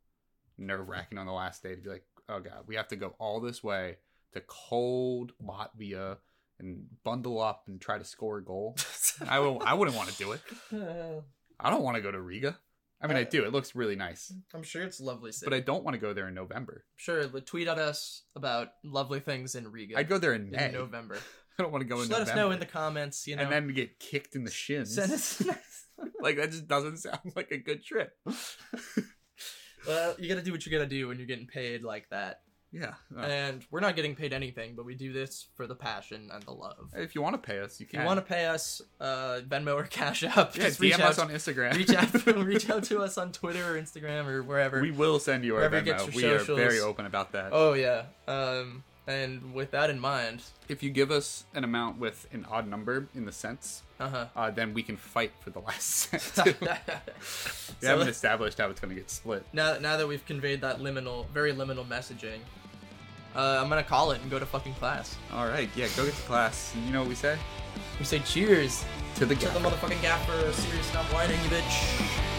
nerve wracking on the last day to be like, oh god, we have to go all this way to cold Latvia and bundle up and try to score a goal. I will. I wouldn't want to do it. I don't want to go to Riga. I mean, I uh, do. It looks really nice, I'm sure it's lovely. City. but I don't want to go there in November. sure tweet at us about lovely things in Riga. I'd go there in in May. November. I don't want to go Just in let November. us know in the comments. You know, and then get kicked in the shins. send us. like that just doesn't sound like a good trip. well, you gotta do what you gotta do when you're getting paid like that. Yeah. And we're not getting paid anything, but we do this for the passion and the love. if you want to pay us, you can. If you want to pay us, uh, Venmo or Cash App, yeah, just reach DM out. us on Instagram. reach out, reach out to us on Twitter or Instagram or wherever. we will send you our Venmo. We are very open about that. oh yeah. Um, and with that in mind, If you give us an amount with an odd number in the cents, uh huh. uh, then we can fight for the last cent. we haven't established how it's going to get split. now, now that we've conveyed that liminal, very liminal messaging, uh, I'm gonna call it and go to fucking class. All right, yeah, go get to class. And you know what we say? We say cheers To the to the gaffer. motherfucking gaffer. Serious, stop whining, you bitch.